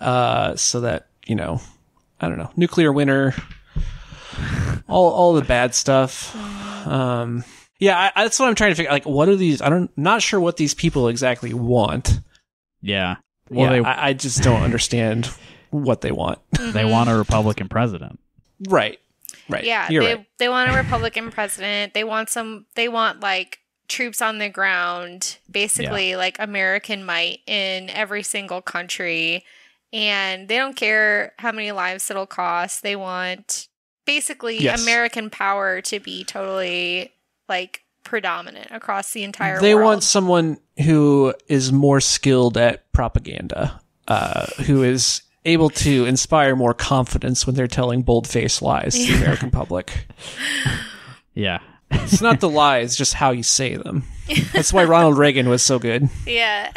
uh, so that you know, I don't know, nuclear winter, all all the bad stuff. Um, yeah, I, that's what I'm trying to figure. Like, what are these? I don't, not sure what these people exactly want. yeah. Well, yeah, they I, I just don't understand what they want. they want a Republican president. right, right. Yeah, you're they right. they want a Republican president. They want some. They want like troops on the ground, basically like American might in every single country, and they don't care how many lives it'll cost. They want basically Yes. American power to be totally like predominant across the entire They world. want someone who is more skilled at propaganda, uh, who is able to inspire more confidence when they're telling bold-faced lies to the American public. Yeah. It's not the lies, just how you say them. That's why Ronald Reagan was so good. yeah.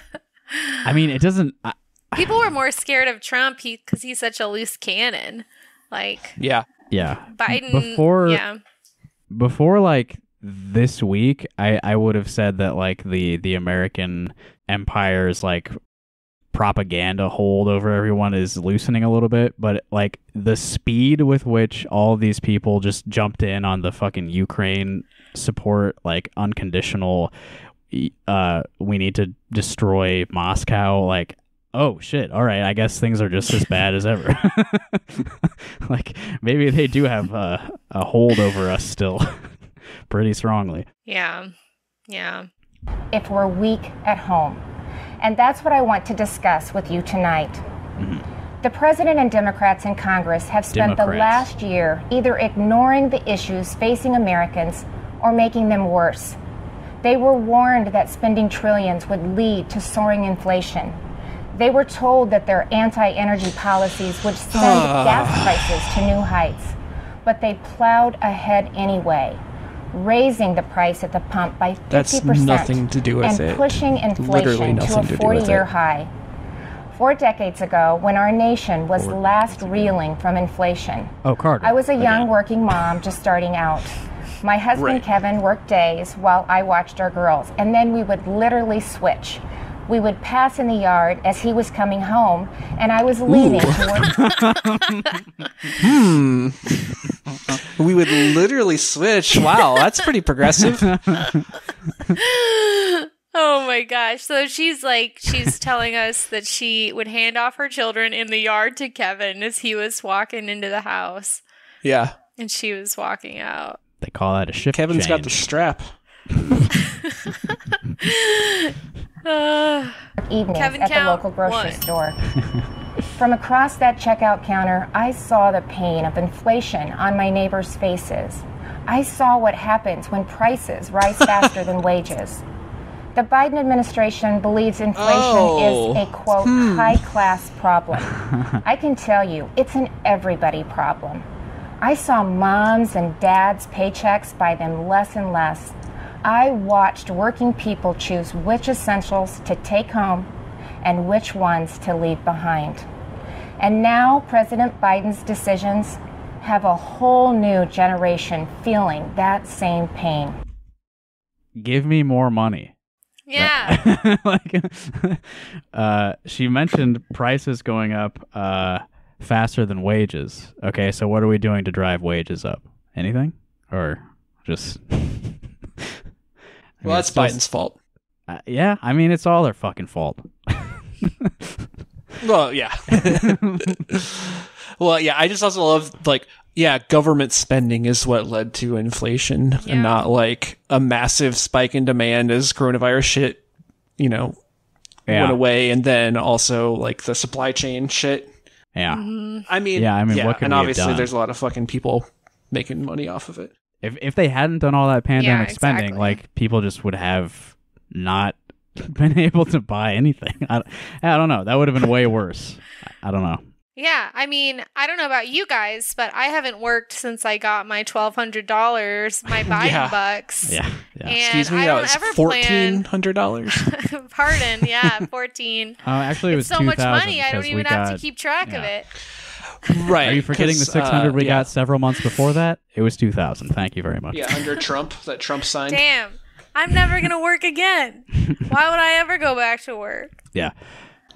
I mean, it doesn't. I, People were more scared of Trump because he's such a loose cannon. Like Yeah. yeah. Biden. Before yeah. before like this week, I I would have said that like the the American empire's like propaganda hold over everyone is loosening a little bit, but like the speed with which all these people just jumped in on the fucking Ukraine support, like unconditional, uh, we need to destroy Moscow, like. Oh shit! All right, I guess things are just as bad as ever. like maybe they do have a, a hold over us still, pretty strongly. Yeah. Yeah. if we're weak at home. And that's what I want to discuss with you tonight. Mm-hmm. The president and Democrats in Congress have spent the last year either ignoring the issues facing Americans or making them worse. They were warned that spending trillions would lead to soaring inflation. They were told that their anti energy policies would send ah. gas prices to new heights. But they plowed ahead anyway, raising the price at the pump by 50% That's nothing to do with and it. pushing inflation to a nothing to do 40 with year high. Four decades ago, when our nation was last reeling from inflation, Oh, Carter. I was a young working mom just starting out. My husband Right. Kevin worked days while I watched our girls, and then we would literally switch. We would pass in the yard as he was coming home, and I was leaving to work. We would literally switch. Wow, that's pretty progressive. Oh my gosh. So she's like, she's telling us that she would hand off her children in the yard to Kevin as he was walking into the house Yeah. and she was walking out. They call that a shift. Kevin's got the strap. Uh, evenings Kevin at the local grocery one. store. From across that checkout counter, I saw the pain of inflation on my neighbors' faces. I saw what happens when prices rise faster than wages. The Biden administration believes inflation Oh. is a quote hmm. high class problem. I can tell you, it's an everybody problem. I saw moms and dads' paychecks buy them less and less. I watched working people choose which essentials to take home and which ones to leave behind. And now President Biden's decisions have a whole new generation feeling that same pain. Give me more money. yeah. like, uh, she mentioned prices going up uh, faster than wages. Okay, so what are we doing to drive wages up? Anything, or just? I mean, Well, that's it's still- Biden's fault. Uh, yeah, I mean it's all their fucking fault. Well, yeah. well, yeah. I just also love like, yeah, government spending is what led to inflation, Yeah. and not like a massive spike in demand as coronavirus shit, you know, Yeah, went away, and then also like the supply chain shit. yeah. Mm-hmm. I mean, Yeah, I mean, what could and we have obviously done? there's a lot of fucking people making money off of it. If if they hadn't done all that pandemic Yeah, spending, like people just would have not been able to buy anything. I, I don't know. That would have been way worse. I, I don't know. Yeah. I mean, I don't know about you guys, but I haven't worked since I got my $1,200, my Biden Yeah. bucks. Yeah, yeah. And Excuse me, I that don't was ever fourteen dollars. Pardon. Yeah. 14 Uh, actually, it was It's so much money, I don't we even have to keep track of it. right? Are you forgetting the 600 uh, we yeah. got several months before that? It was 2000. Thank you very much. Yeah, under Trump, that Trump signed. Damn. I'm never going to work again. Why would I ever go back to work? Yeah.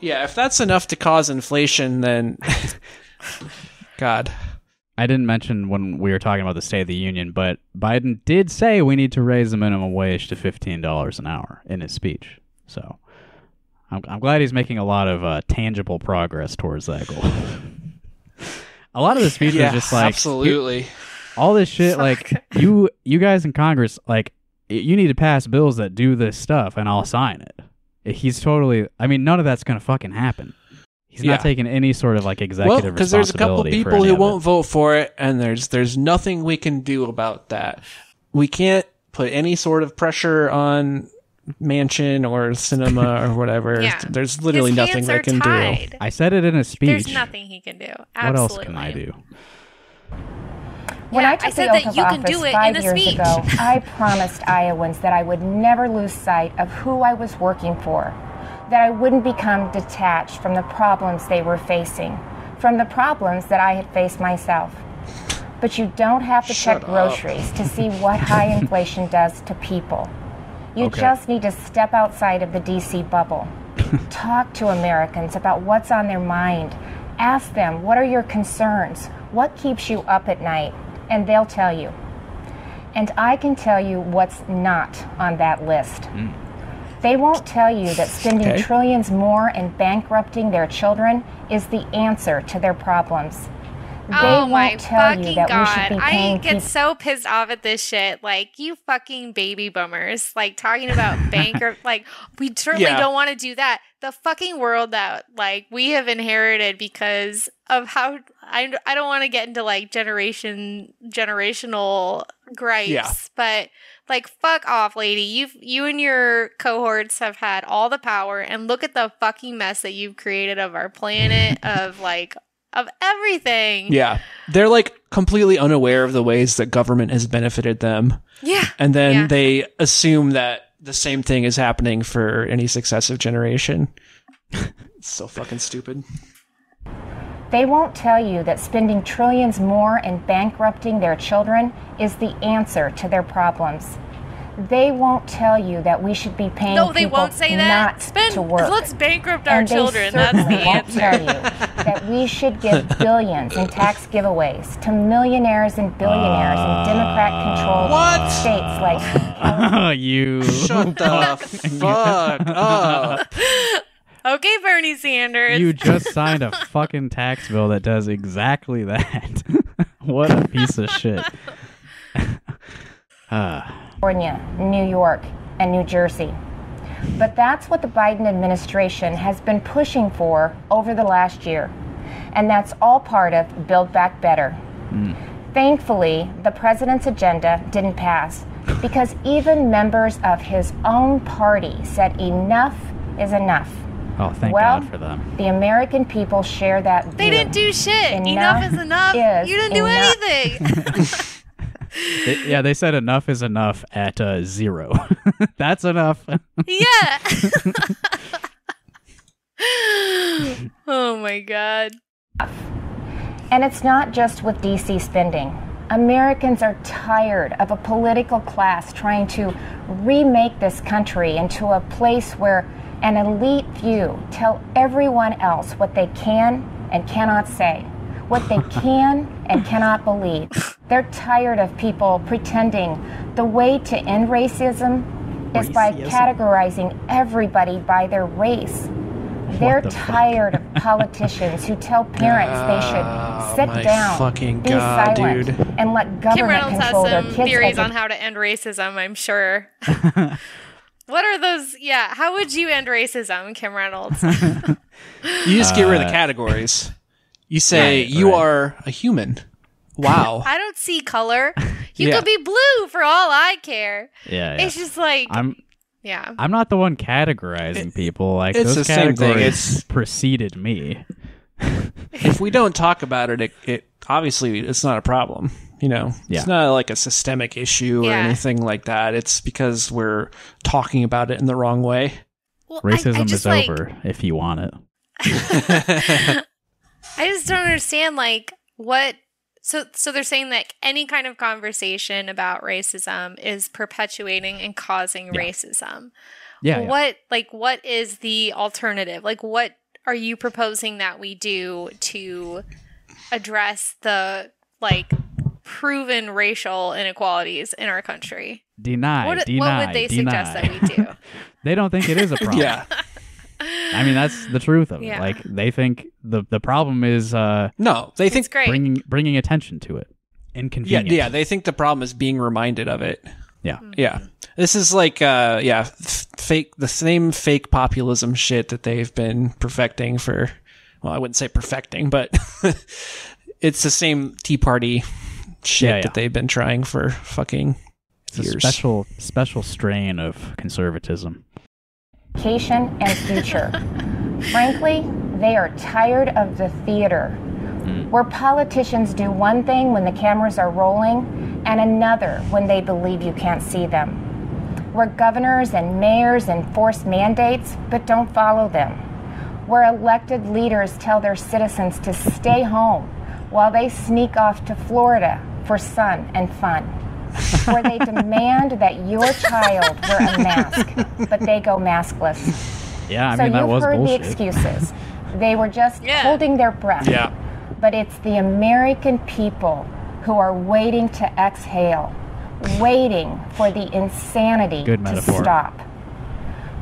Yeah, if that's enough to cause inflation, then God. I didn't mention when we were talking about the State of the Union, but Biden did say we need to raise the minimum wage to $15 an hour in his speech. So I'm, I'm glad he's making a lot of uh, tangible progress towards that goal. a lot of the speech Yeah, was just like absolutely. all this shit like you you guys in congress like y- you need to pass bills that do this stuff and i'll sign it he's totally i mean none of that's gonna fucking happen he's Yeah. not taking any sort of like executive Well, executive because there's a couple people who won't it. vote for it, and there's there's nothing we can do about that. We can't put any sort of pressure on Manchin or Sinema or whatever. Yeah. There's literally His nothing hands they are can do. tied. i said it in a speech There's nothing he can do. what else can i do When Yeah, I took I said the oath that of you can office do it five years speech. ago, I promised Iowans that I would never lose sight of who I was working for, that I wouldn't become detached from the problems they were facing, from the problems that I had faced myself. But you don't have to Shut check up. groceries to see what high inflation does to people. You Okay. just need to step outside of the DC bubble. Talk to Americans about what's on their mind. Ask them, what are your concerns? What keeps you up at night? And they'll tell you. And I can tell you what's not on that list. Hmm. They won't tell you that spending Okay. trillions more and bankrupting their children is the answer to their problems. Oh they oh my tell you fucking that we god! should be I paying get people. so pissed off at this shit. Like you fucking baby boomers, like talking about bankrupt. like we certainly Yeah. don't want to do that. The fucking world that like we have inherited because of how I I don't want to get into like generation generational gripes, Yeah. but like fuck off, lady. You you and your cohorts have had all the power, and look at the fucking mess that you've created of our planet, of like of everything. Yeah. They're like completely unaware of the ways that government has benefited them. Yeah. And then Yeah. they assume that the same thing is happening for any successive generation. it's so fucking stupid. They won't tell you that spending trillions more and bankrupting their children is the answer to their problems. They won't tell you that we should be paying No, they people won't say that. not Spend, to work. let's bankrupt our and they children. That's certainly the won't answer. tell you that we should give billions in tax giveaways to millionaires and billionaires in ah. Democrat-controlled What? states like you Shut the fuck up. Okay, Bernie Sanders. you just signed a fucking tax bill that does exactly that. what a piece of shit. Ah. California, New York, and New Jersey. But that's what the Biden administration has been pushing for over the last year. And that's all part of Build Back Better. Thankfully, the president's agenda didn't pass because even members of his own party said enough is enough. Oh, thank well, God for them. the American people share that view. they didn't do shit. Enough Enough, is enough. is you didn't do enough. anything. They- yeah, they said enough is enough at uh, zero. That's enough. yeah. oh my god. And it's not just with DC spending. Americans are tired of a political class trying to remake this country into a place where an elite few tell everyone else what they can and cannot say, what they can and cannot believe. They're tired of people pretending the way to end racism is by Racism. categorizing everybody by their race. They're the tired of politicians who tell parents they should ah, sit my down, fucking be God, silent, dude. and let government Kim government Reynolds has control their some kids' theories on how to end racism, I'm sure. what are those? Yeah, how would you end racism, Kim Reynolds? You just get rid of the uh, categories. You say Right, you right. are a human. Wow. I don't see color. You Yeah. could be blue for all I care. yeah, yeah. It's just like, I'm yeah. I'm not the one categorizing people. Like it's those the same thing. categories It's- preceded me. if we don't talk about it, it, it obviously it's not a problem. You know, Yeah. it's not like a systemic issue or Yeah. anything like that. It's because we're talking about it in the wrong way. Well, Racism I, just, is like, over if you want it. I just don't understand like what so so they're saying that any kind of conversation about racism is perpetuating and causing racism. Yeah, yeah. What like what is the alternative? Like what are you proposing that we do to address the like proven racial inequalities in our country? Deny, What, deny, what would they deny. suggest that we do? they don't think it is a problem. Yeah. I mean that's the truth of Yeah. it. Like they think the the problem is uh, No, they think It's great. bringing bringing attention to it. yeah, Inconvenient. yeah, they think the problem is being reminded of it. yeah. Yeah. This is like uh yeah, f- fake the same fake populism shit that they've been perfecting for well, I wouldn't say perfecting, but it's the same Tea Party shit Yeah, yeah. that they've been trying for fucking It's a years. special special strain of conservatism. education and future. Frankly, they are tired of the theater, hmm. where politicians do one thing when the cameras are rolling and another when they believe you can't see them. Where governors and mayors enforce mandates but don't follow them. Where elected leaders tell their citizens to stay home while they sneak off to Florida for sun and fun where they demand that your child wear a mask, but they go maskless. Yeah, I so mean that was bullshit. So you've heard the excuses. they were just Yeah. holding their breath. Yeah. But it's the American people who are waiting to exhale, waiting for the insanity Good to metaphor. stop.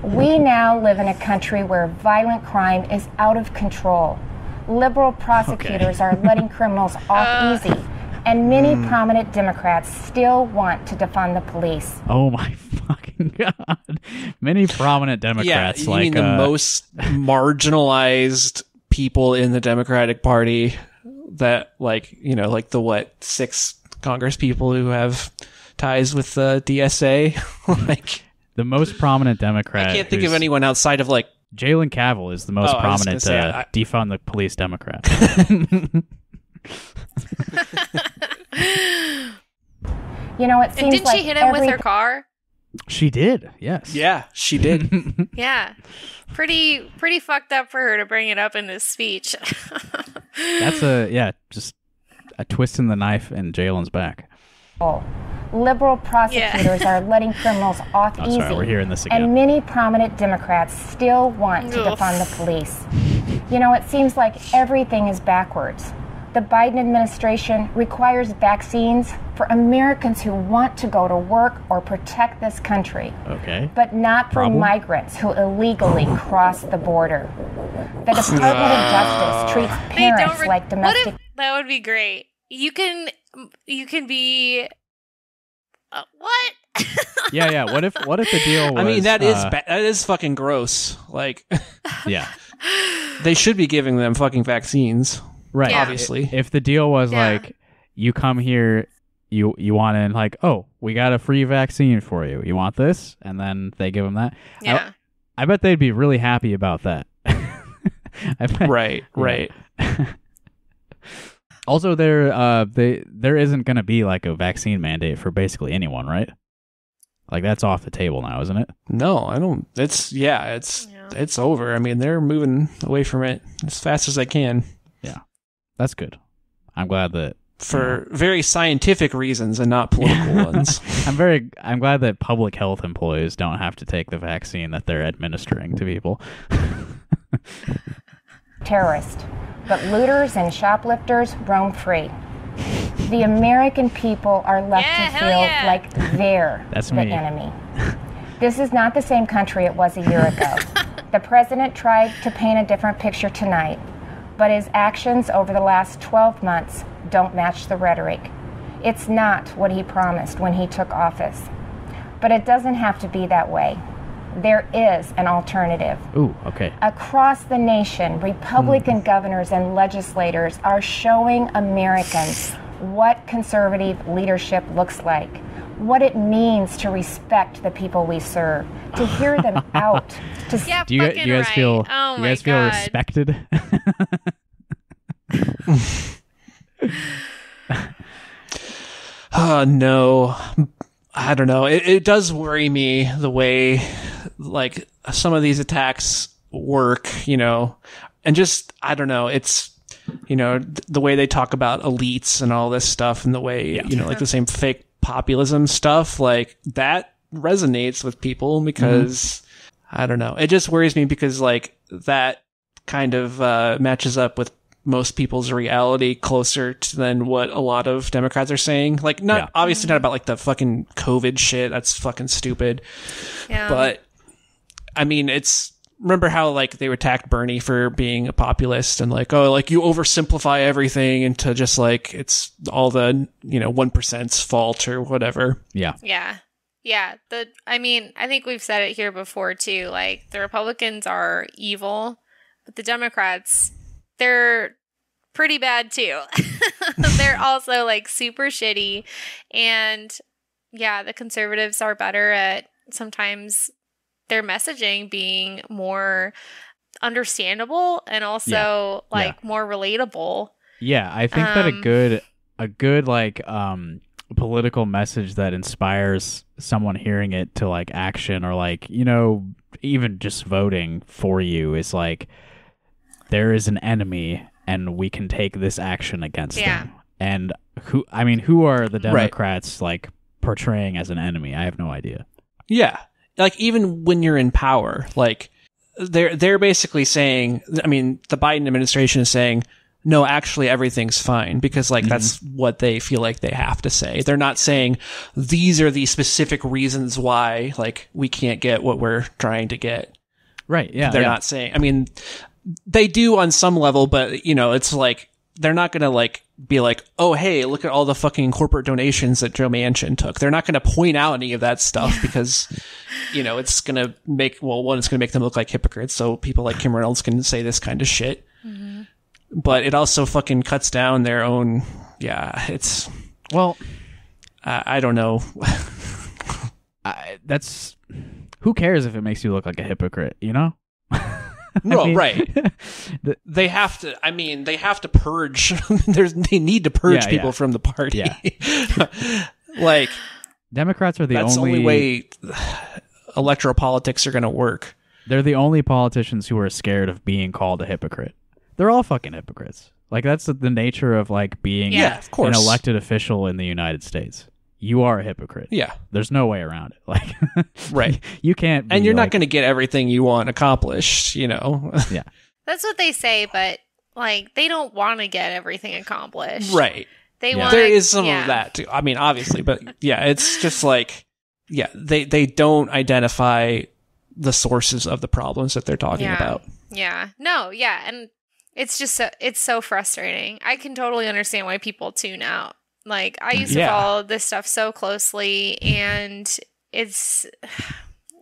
We now live in a country where violent crime is out of control. Liberal prosecutors are letting criminals off easy, and many Hmm. prominent Democrats still want to defund the police. Oh my fucking god! Many prominent Democrats yeah, you like mean the uh, most marginalized people in the Democratic Party that, like, you know, like the what six Congress people who have ties with the DSA. like, the most prominent Democrat. I can't think of anyone outside of like. Jalen Cavill is the most Oh, I was gonna prominent say, uh, I- defund the police Democrat. You know, it And seems didn't like she hit him with her car? she did, yes. Yeah, she did. Yeah. Pretty pretty fucked up for her to bring it up in this speech. That's a yeah, just a twist in the knife in Jalen's back. Oh. Liberal prosecutors are letting criminals off Oh, easy. sorry, we're hearing this again. And many prominent Democrats still want to Oof. defund the police. You know, it seems like everything is backwards. The Biden administration requires vaccines for Americans who want to go to work or protect this country, Okay. but not for Problem? migrants who illegally cross the border. The Department of Justice treats they parents re- like What domestic if that would be great? You can you can be uh, what? Yeah, yeah. What if what if the deal was I mean, that is uh, ba- that is fucking gross. Like, yeah. they should be giving them fucking vaccines. Right. Yeah. Obviously. If the deal was Yeah. like you come here you you want in like, "Oh, we got a free vaccine for you. You want this?" And then they give them that. I- Yeah. I, bet they'd be really happy about that. I bet, Right, right. Also, there uh they there isn't going to be like a vaccine mandate for basically anyone, right? Like that's off the table now, isn't it? No, I don't. It's yeah, it's Yeah. it's over. I mean, they're moving away from it as fast as they can That's good. I'm glad that for very scientific reasons and not political ones. I'm very I'm glad that public health employees don't have to take the vaccine that they're administering to people. Terrorist, but looters and shoplifters roam free. The American people are left Yeah, to feel yeah. like they're That's the me. enemy. This is not the same country it was a year ago. the president tried to paint a different picture tonight, but his actions over the last 12 months don't match the rhetoric. It's not what he promised when he took office. But it doesn't have to be that way. There is an alternative. Ooh, okay. Across the nation, Republican Hmm. governors and legislators are showing Americans what conservative leadership looks like, what it means to respect the people we serve, to hear them out, to s- Yeah, Do you, fucking you guys right. feel Oh you my guys feel respected? Uh, no, I don't know. It, it does worry me the way, like, some of these attacks work, you know, and just, I don't know. It's, you know, th- the way they talk about elites and all this stuff and the way, you know, like the same fake populism stuff, like, that resonates with people because, I don't know. It just worries me because, like, that kind of uh, matches up with most people's reality closer to than what a lot of Democrats are saying. Like, not Yeah. obviously not about like the fucking COVID shit. That's fucking stupid. Yeah. But I mean, it's remember how like they attacked Bernie for being a populist and like oh like you oversimplify everything into just like it's all the you know one percent's fault or whatever. yeah. Yeah. Yeah. The I mean, I think we've said it here before too. Like the Republicans are evil, but the Democrats, they're pretty bad too. they're also like super shitty. And yeah, the conservatives are better at sometimes their messaging being more understandable and also Yeah. like more relatable. Yeah, I think that a Um, good a good like um political message that inspires someone hearing it to like action or like, you know, even just voting for you is like there is an enemy and we can take this action against Yeah. them. And who I mean, who are the Right. Democrats like portraying as an enemy? I have no idea. Yeah. Like even when you're in power, like they're they're basically saying. I mean, the Biden administration is saying. No, actually, everything's fine because, like, mm-hmm. that's what they feel like they have to say. They're not saying these are the specific reasons why, like, we can't get what we're trying to get. Right. Yeah. they're yeah. not saying i mean they do on some level but you know it's like they're not gonna like be like oh hey look at all the fucking corporate donations that joe manchin took. They're not gonna point out any of that stuff because you know it's gonna make well one it's gonna make them look like hypocrites so people like kim reynolds can say this kind of shit. Mm-hmm. But it also fucking cuts down their own yeah it's Well, i, I don't know. I, that's who cares if it makes you look like a hypocrite, you know? no mean- right The- they have to i mean they have to purge there's they need to purge Yeah, people yeah. from the party Yeah. like Democrats are the that's only, only way electoral politics are going to work They're the only politicians who are scared of being called a hypocrite. They're all fucking hypocrites. Like that's the nature of like being Yeah, of course. an elected official in the United States. You are a hypocrite. yeah There's no way around it. Like Right. you can't and you're not going to get everything you want accomplished you know Yeah. That's what they say, but like they don't want to get everything accomplished. right They Yeah. want there is some yeah. of that too i mean obviously but yeah it's just like yeah they they don't identify the sources of the problems that they're talking Yeah. about Yeah. No, yeah, and it's just so it's so frustrating. I can totally understand why people tune out. Like I used to follow this stuff so closely and it's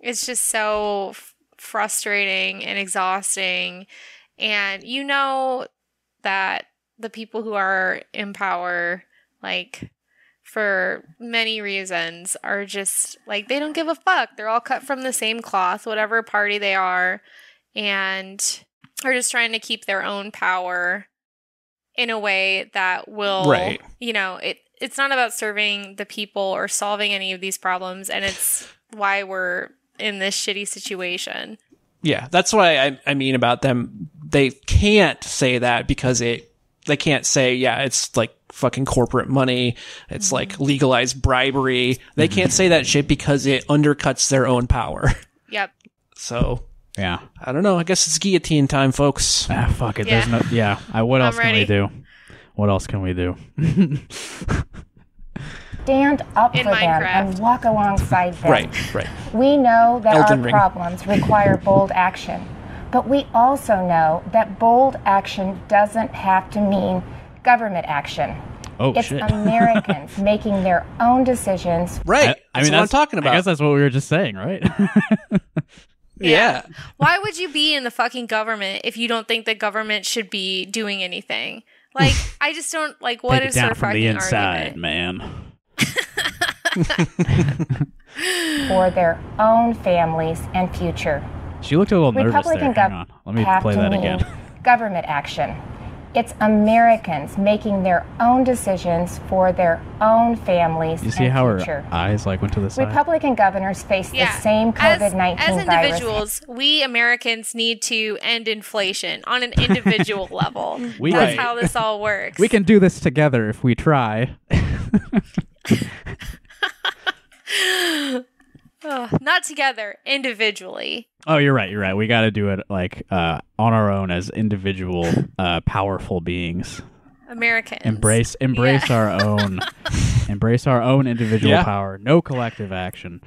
it's just so f- frustrating and exhausting. And you know that the people who are in power like for many reasons are just like they don't give a fuck. They're all cut from the same cloth, whatever party they are, and are just trying to keep their own power in a way that will Right. you know, it it's not about serving the people or solving any of these problems and it's why we're in this shitty situation. Yeah, that's what I, I mean about them. They can't say that because it. They can't say, yeah, it's like fucking corporate money. It's mm-hmm. like legalized bribery. They mm-hmm. can't say that shit because it undercuts their own power. Yep. So Yeah. I don't know. I guess it's guillotine time, folks. Ah, fuck it. Yeah. There's no. Yeah. I, what I'm else can we do? What else can we do? Stand up In for them and walk alongside them. Right, right. We know that Elden our Ring. problems require bold action, but we also know that bold action doesn't have to mean government action. Oh It's shit. Americans making their own decisions. Right. I, I mean, what I'm talking about. I guess that's what we were just saying, right? Yeah. Why would you be in the fucking government if you don't think the government should be doing anything? Like, I just don't like. What Take is it down their from fucking the inside, argument? man. for their own families and future. She looked a little nervous Republican there. Hang on. Let me play that again. government action. It's Americans making their own decisions for their own families You see and how future. her eyes like went to the side? Republican governors face Yeah. the same COVID 19 as, virus. individuals, we Americans need to end inflation on an individual level. We- That's Right. how this all works. we can do this together if we try. Ugh, not together, individually. Oh, you're right. You're right. We got to do it like uh, on our own as individual, uh, powerful beings. Americans Embrace, embrace Yeah. our own, embrace our own individual Yeah. power. No collective action.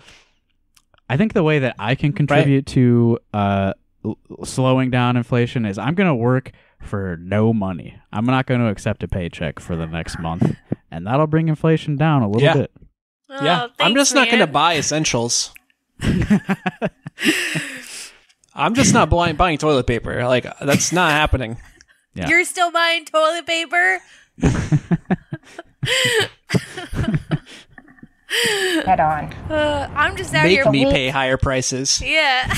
I think the way that I can contribute to uh, l- slowing down inflation is I'm going to work for no money. I'm not going to accept a paycheck for the next month, and that'll bring inflation down a little Yeah. bit. Oh, yeah. I'm thanks, just not going to buy essentials. I'm just not buying, buying toilet paper. Like, that's not happening. Yeah. You're still buying toilet paper? Head on. Uh, I'm just out Make here. Make me pay higher prices. Yeah.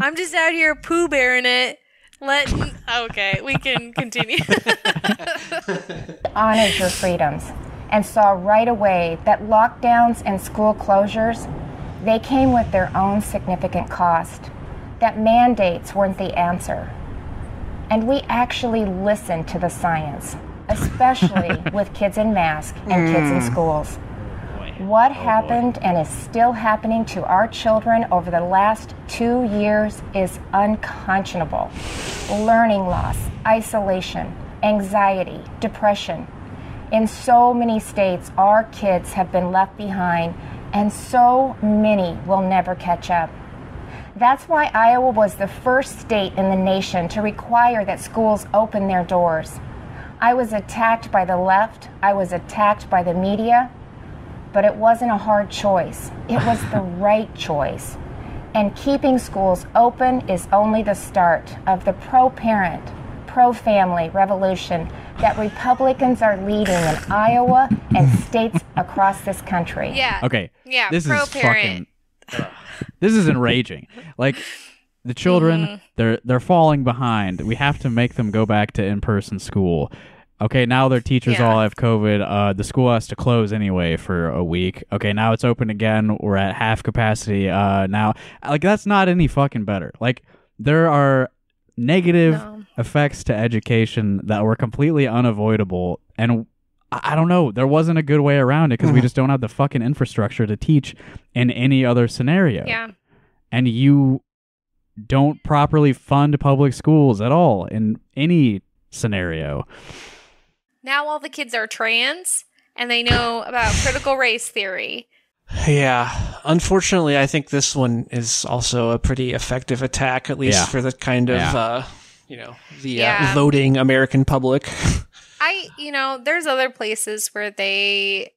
I'm just out here poo bearing it. Letting. Okay, we can continue. honored your freedoms and saw right away that lockdowns and school closures they came with their own significant cost that mandates weren't the answer and we actually listened to the science especially with kids in masks and kids in hmm. schools What oh, happened and is still happening to our children over the last two years is unconscionable. Learning loss, isolation, anxiety, depression. In so many states, our kids have been left behind, and so many will never catch up. That's why Iowa was the first state in the nation to require that schools open their doors. I was attacked by the left, I was attacked by the media, but it wasn't a hard choice. It was the right choice. And keeping schools open is only the start of the pro parent, pro family revolution that Republicans are leading in Iowa and states across this country. Yeah. Okay. Yeah, This is pro-parent. fucking. This is enraging. Like the children, Mm-hmm. they're they're falling behind. We have to make them go back to in person school. Okay, now their teachers Yeah. all have COVID. Uh, the school has to close anyway for a week. Okay, now it's open again. We're at half capacity. Uh, now, like that's not any fucking better. Like there are negative No. effects to education that were completely unavoidable, and I I don't know. There wasn't a good way around it because we mm-hmm. just don't have the fucking infrastructure to teach in any other scenario. Yeah. And you don't properly fund public schools at all in any scenario. Now all the kids are trans and they know about critical race theory. Yeah. Unfortunately, I think this one is also a pretty effective attack, at least Yeah. for the kind of, Yeah. uh, you know, the Yeah. uh, voting American public. I, you know, there's other places where they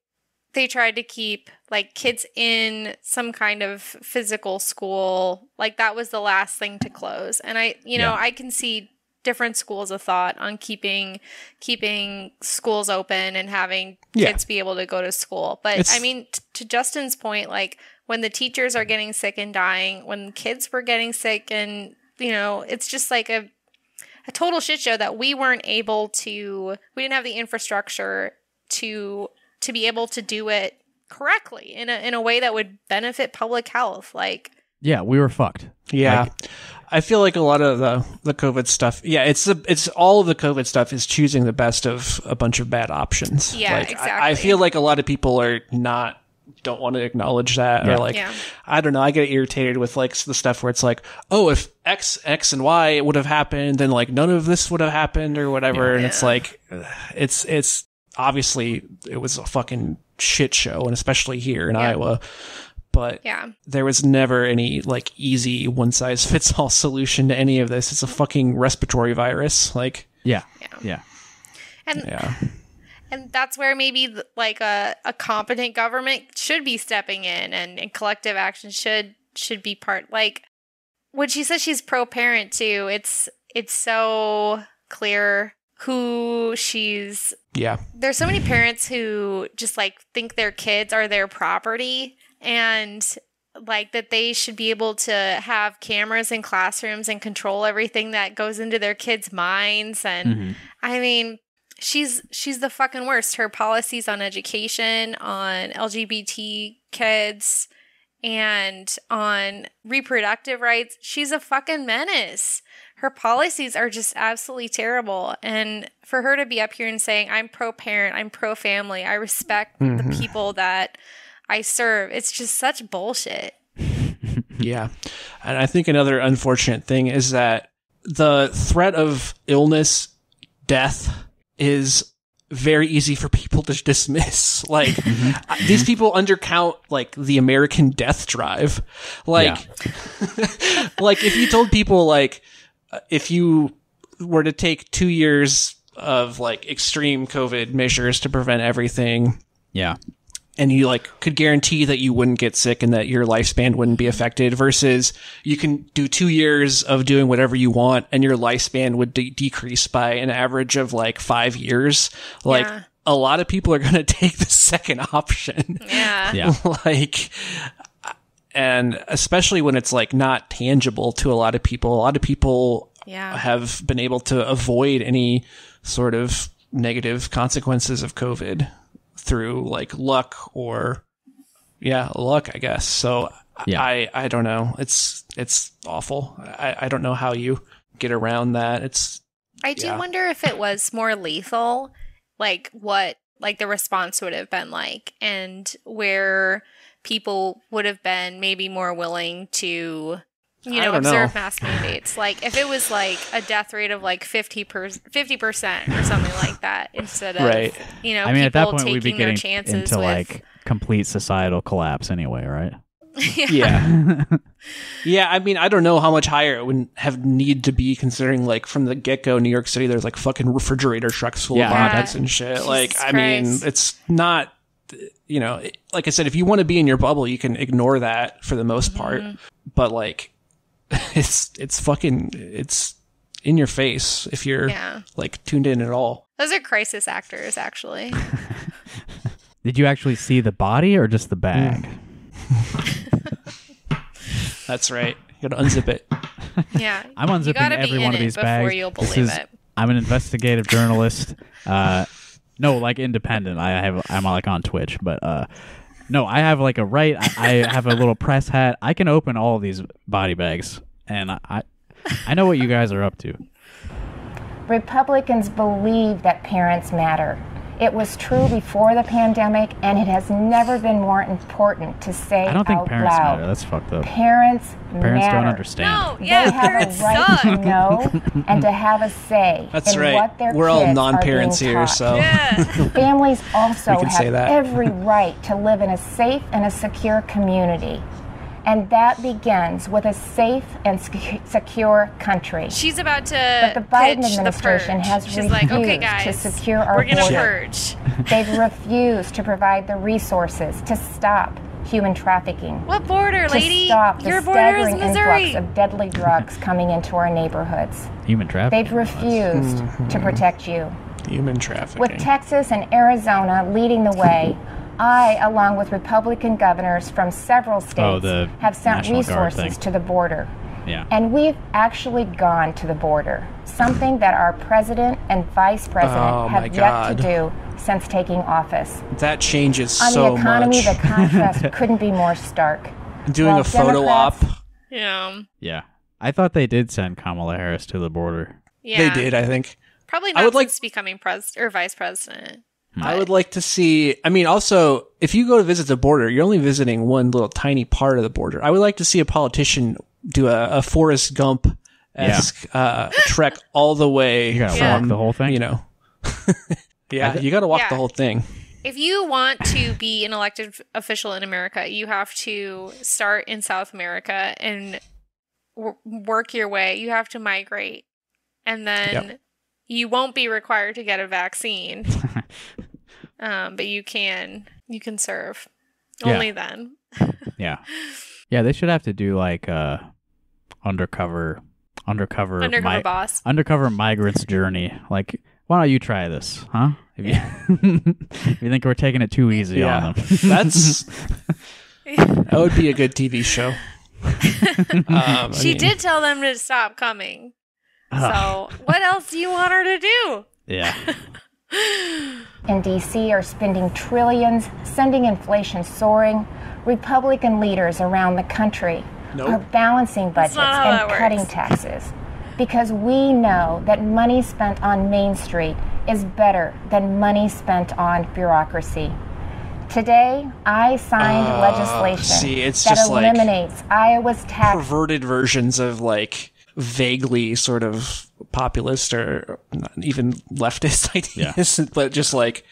they tried to keep like kids in some kind of physical school. Like that was the last thing to close. And I, you know, I can see different schools of thought on keeping keeping schools open and having Yeah. kids be able to go to school. But It's- I mean, t- to Justin's point, like when the teachers are getting sick and dying, when kids were getting sick and you know, it's just like a a total shit show that we weren't able to we didn't have the infrastructure to to be able to do it correctly in a in a way that would benefit public health like Yeah, we were fucked. Yeah. Like- I feel like a lot of the, the COVID stuff, yeah, it's the, it's all of the COVID stuff is choosing the best of a bunch of bad options. Yeah, like, I, I feel like a lot of people are not don't want to acknowledge that Yeah. or like Yeah. I don't know. I get irritated with like the stuff where it's like, oh, if X, X, and Y would have happened, then like none of this would have happened or whatever. And it's like, it's it's obviously it was a fucking shit show, and especially here in Iowa. But yeah there was never any like easy one size fits all solution to any of this. It's a fucking respiratory virus. Like, Yeah. Yeah. and yeah, and that's where maybe like a, a competent government should be stepping in and, and collective action should should be part like when she says she's pro parent too it's it's so clear who she's yeah, there's so many parents who just like think their kids are their property and like that they should be able to have cameras in classrooms and control everything that goes into their kids' minds. And Mhm. I mean she's she's the fucking worst. Her policies on education on LGBT kids and on reproductive rights. She's a fucking menace. Her policies are just absolutely terrible. And for her to be up here and saying i'm pro parent i'm pro family i respect the people that i serve it's just such bullshit yeah. And I think another unfortunate thing is that the threat of illness, death is very easy for people to dismiss. Like uh, these people undercount like the American death drive. Like like if you told people like uh, if you were to take 2 years of like extreme covid measures to prevent everything Yeah. And you like could guarantee that you wouldn't get sick and that your lifespan wouldn't be affected versus you can do two years of doing whatever you want and your lifespan would de- decrease by an average of like five years like Yeah. a lot of people are going to take the second option yeah Yeah. like and especially when it's like not tangible to a lot of people a lot of people Yeah. have been able to avoid any sort of negative consequences of covid through like luck or yeah luck i guess so Yeah. i i don't know it's it's awful i i don't know how you get around that it's I do Yeah. wonder if it was more lethal, like what like the response would have been like and where people would have been maybe more willing to you know observe know. mass mandates like if it was like a death rate of like 50 per 50% or something like that instead of Right. you know I mean, at that people point, we'd be taking their getting chances into with like complete societal collapse anyway, right? Yeah. yeah, I mean, I don't know how much higher it would have need to be considering like from the get go, New York City, there's like fucking refrigerator trucks full Yeah. of bodies and shit. Jesus like, I mean, it's not, you know, it- like I said, if you want to be in your bubble, you can ignore that for the most part. Mm-hmm. But like, it's it's fucking it's in your face if you're Yeah. like tuned in at all. those are crisis actors actually Did you actually see the body or just the bag? That's right. You gotta unzip it. yeah I'm you unzipping every one of these bags. This is- it I'm an investigative journalist. Uh, no, like independent. I have I'm like on Twitch, but uh, no, I have like a right. I, I have a little press hat. I can open all these body bags, and I, I know what you guys are up to. Republicans believe that parents matter. It was true before the pandemic, and it has never been more important to say I don't think out parents loud. matter. That's fucked up. Parents, Parents matter. don't understand. no yeah they have a right suck to know and to have a say That's in right. what their We're all non-parents are being here, taught. so yeah Families also We say have that. every right to live in a safe and a secure community. And that begins with a safe and secure country. She's about to But the Biden pitch administration the purge. has She's like, okay, refused guys, to secure our we're gonna border. purge. They've refused to provide the resources to stop human trafficking. What border, To lady? stop the Your border is staggering Missouri. influx of deadly drugs coming into our neighborhoods. Human trafficking. They've refused to hmm. protect you. human trafficking. With Texas and Arizona leading the way, I, along with Republican governors from several oh, states, Oh, have sent National resources to the border. Yeah. And we've actually gone to the border, something that our president and vice president Oh, have yet to do since taking office. that changes On so the economy, much. the contrast couldn't be more stark. Doing While a photo op. Yeah, yeah. I thought they did send Kamala Harris to the border. yeah. They did, I think. Probably not I not would like- since becoming pres or vice president. I would like to see. I mean, also, if you go to visit the border, you're only visiting one little tiny part of the border. I would like to see a politician do a, a Forrest Gump esque uh, trek all the way. You gotta Yeah. walk the whole thing. You know. yeah, you got to walk Yeah. the whole thing. If you want to be an elected official in America, you have to start in South America and w- work your way. You have to migrate, and then Yep. You won't be required to get a vaccine. um, but you can you can serve Yeah. only then. Yeah. Yeah, they should have to do like uh undercover undercover Undercover mi- boss. undercover migrant's journey. Like, why don't you try this, huh? If you, if you think we're taking it too easy Yeah. on them. That's that would be a good TV show. Um, I She mean, did tell them to stop coming. So what else do you want her to do? yeah. in DC are spending trillions, sending inflation soaring. Republican leaders around the country are balancing budgets and cutting works. taxes because we know that money spent on Main Street is better than money spent on bureaucracy. Today, I signed legislation Uh, see, it's that just like eliminates Iowa's tax perverted versions of like vaguely sort of populist or even leftist ideas, but just like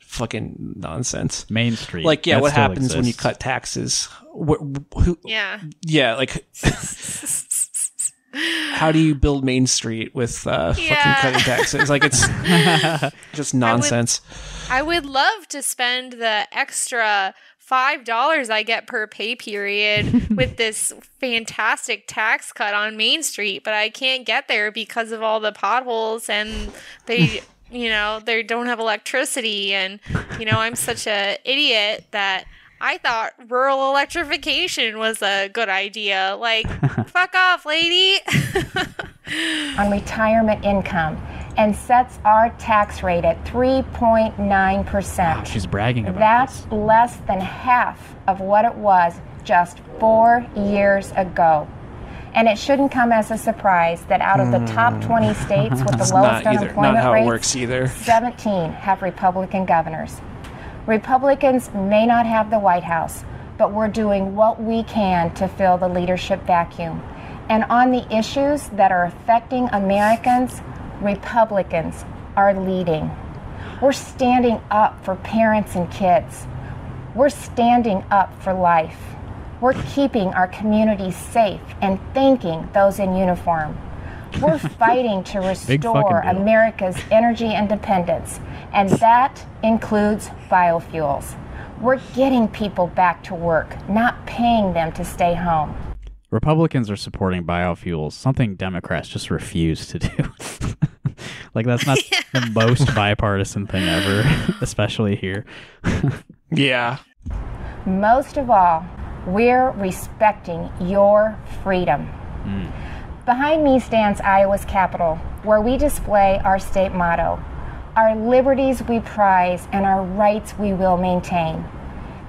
fucking nonsense. Main Street. Like, yeah, that what still happens when you cut taxes? Wh- who, Yeah. yeah, like how do you build Main Street with uh, Yeah. fucking cutting taxes? Like it's just nonsense. I would love to spend the extra five dollars I get per pay period with this fantastic tax cut on Main Street, but I can't get there because of all the potholes and they you know, they don't have electricity and you know, I'm such a idiot that I thought rural electrification was a good idea. Like, fuck off, lady. on retirement income and sets our tax rate at 3.9%. She's bragging about That's this. less than half of what it was just four years ago. And it shouldn't come as a surprise that out of the top hmm. 20 states with the lowest unemployment Not how it rates, works either. 17 have Republican governors. Republicans may not have the White House, but we're doing what we can to fill the leadership vacuum. And on the issues that are affecting Americans, Republicans are leading. We're standing up for parents and kids. We're standing up for life. We're keeping our communities safe and thanking those in uniform. We're fighting to restore. America's energy independence, and that includes biofuels. We're getting people back to work, not paying them to stay home. Republicans are supporting biofuels, something Democrats just refuse to do. like that's not the most bipartisan thing ever, especially here. Yeah. Most of all, we're respecting your freedom. Hmm. Behind me stands Iowa's Capitol, where we display our state motto our liberties we prize and our rights we will maintain.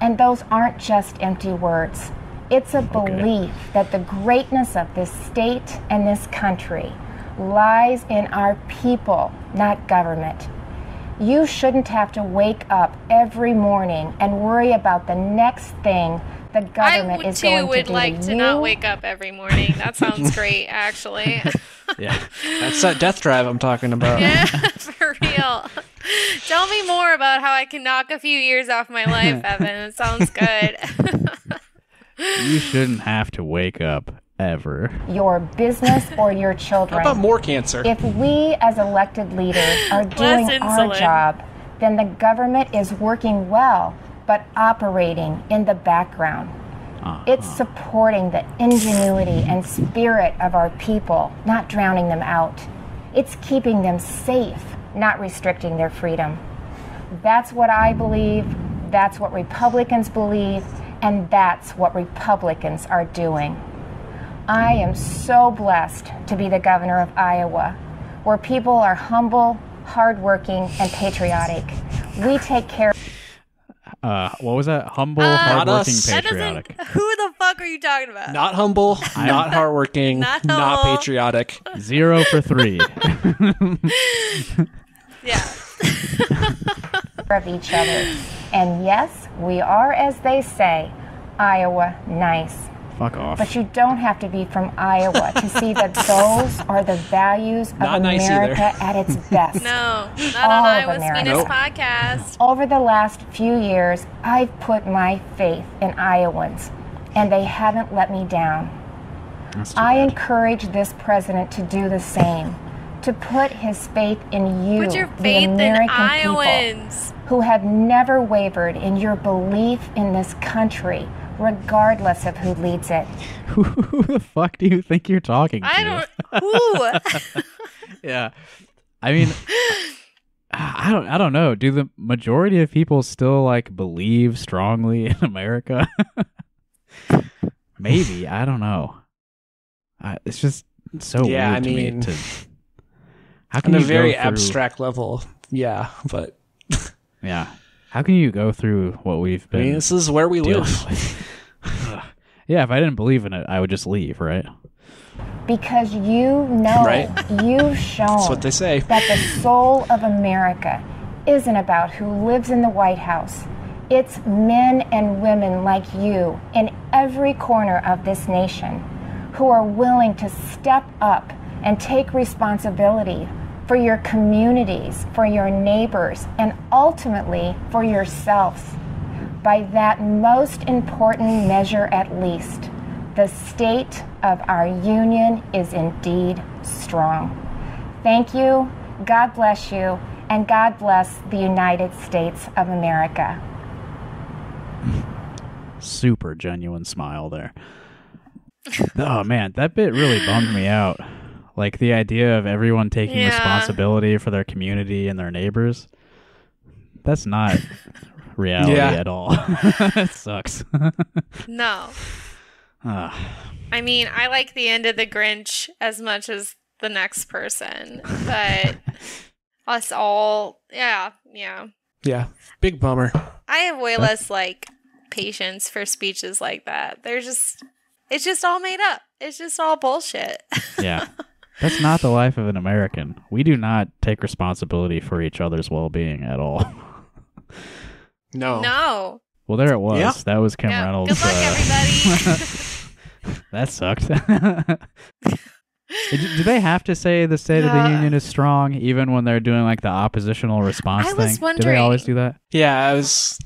And those aren't just empty words. It's a belief that the greatness of this state and this country lies in our people, not government. You shouldn't have to wake up every morning and worry about the next thing the I government would is too going would to do like to to you. not wake up every morning. That sounds great, actually. Yeah. That's that death drive I'm talking about. yeah, for real. Tell me more about how I can knock a few years off my life, Evan. It sounds good. You shouldn't have to wake up ever. your business or your children. How children. about more cancer? If we as elected leaders are doing our job, then the government is working well, but operating in the background. Uh-huh. It's supporting the ingenuity and spirit of our people, not drowning them out. It's keeping them safe, not restricting their freedom. That's what I believe, that's what Republicans believe, and that's what Republicans are doing. I am so blessed to be the governor of Iowa, where people are humble, hardworking, and patriotic. We take care Uh, what was that? Humble, Uh, hardworking, patriotic. Who the fuck are you talking about? not humble, not hardworking, Not not, patriotic. Zero for three. yeah. of each other. And yes, we are, as they say, Iowa nice. Fuck off. But you don't have to be from Iowa to see that those are the values of Not nice. America at its best. No, not All on Iowa's America. Venus Nope. podcast. Over the last few years, I've put my faith in Iowans, and they haven't let me down. I bad. encourage this president to do the same, to put his faith in you, Put your the faith in American people, Iowans. Who have never wavered in your belief in this country, regardless of who leads it. Who the fuck do you think you're talking to? I don't. Who? yeah. I mean, I don't. I don't know. Do the majority of people still like believe strongly in America? Maybe. I don't know. I, it's just so Yeah, weird I to mean, me. To, how can On a very through, abstract level, yeah. But Yeah. How can you go through what we've I been mean, this is where we live. yeah. If I didn't believe in it, I would just leave. Right. Because you know, Right. you've shown That's what they say. that the soul of America isn't about who lives in the White House. It's men and women like you in every corner of this nation who are willing to step up and take responsibility for your communities, for your neighbors, and ultimately for yourselves. By that most important measure, at least, the state of our union is indeed strong. Thank you, God bless you, and God bless the United States of America. super genuine smile there. oh man, that bit really bummed me out. Like the idea of everyone taking Yeah. responsibility for their community and their neighbors. That's not reality Yeah. at all. it sucks. No. Ah, I mean, I like the end of the Grinch as much as the next person, but us all, yeah, yeah. Yeah, big bummer. I have way less like patience for speeches like that. They're just, it's just all made up. it's just all bullshit. Yeah. That's not the life of an American. We do not take responsibility for each other's well being at all. No. no. Well, there it was. Yeah. That was Kim Yeah. Reynolds. Good luck, uh, everybody. that sucked. do, do they have to say the State of the Uh, Union is strong even when they're doing like the oppositional response I was thing? Do they always do that? Yeah, I was.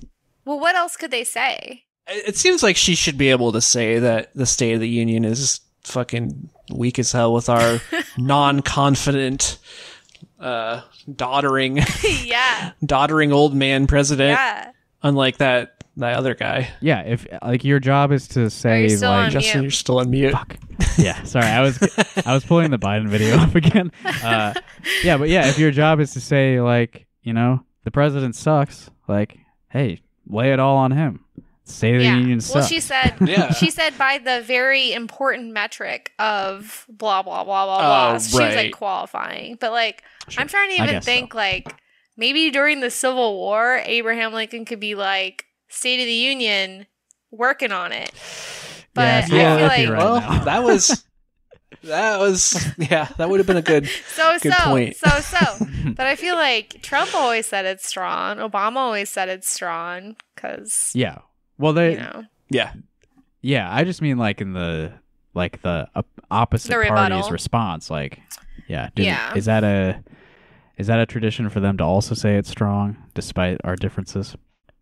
well, what else could they say? It it seems like she should be able to say that the State of the Union is fucking weak as hell with our non-confident, uh, doddering, yeah. doddering old man president. Yeah. Unlike that that other guy. Yeah, if like your job is to say you still like on Justin, mute? you're still on mute. Fuck. Yeah, sorry. I was I was pulling the Biden video up again. Uh, yeah, but yeah, if your job is to say like, you know, the president sucks, like, hey, lay it all on him. State of yeah. the Union well, sucks. she said Yeah. she said by the very important metric of blah blah blah blah Oh, blah. she was right. like qualifying, but like I'm trying to even guess think like maybe during the Civil War, Abraham Lincoln could be like State of the Union working on it. But see, I feel like right well, that was that was yeah, that would have been a good so Good so point. so so. but I feel like Trump always said it's strong. Obama always said it's strong because yeah. Well, they you know yeah. yeah. I just mean like in the like the op- opposite The party's response. Like, yeah, do- Yeah. Is that a is that a tradition for them to also say it's strong despite our differences?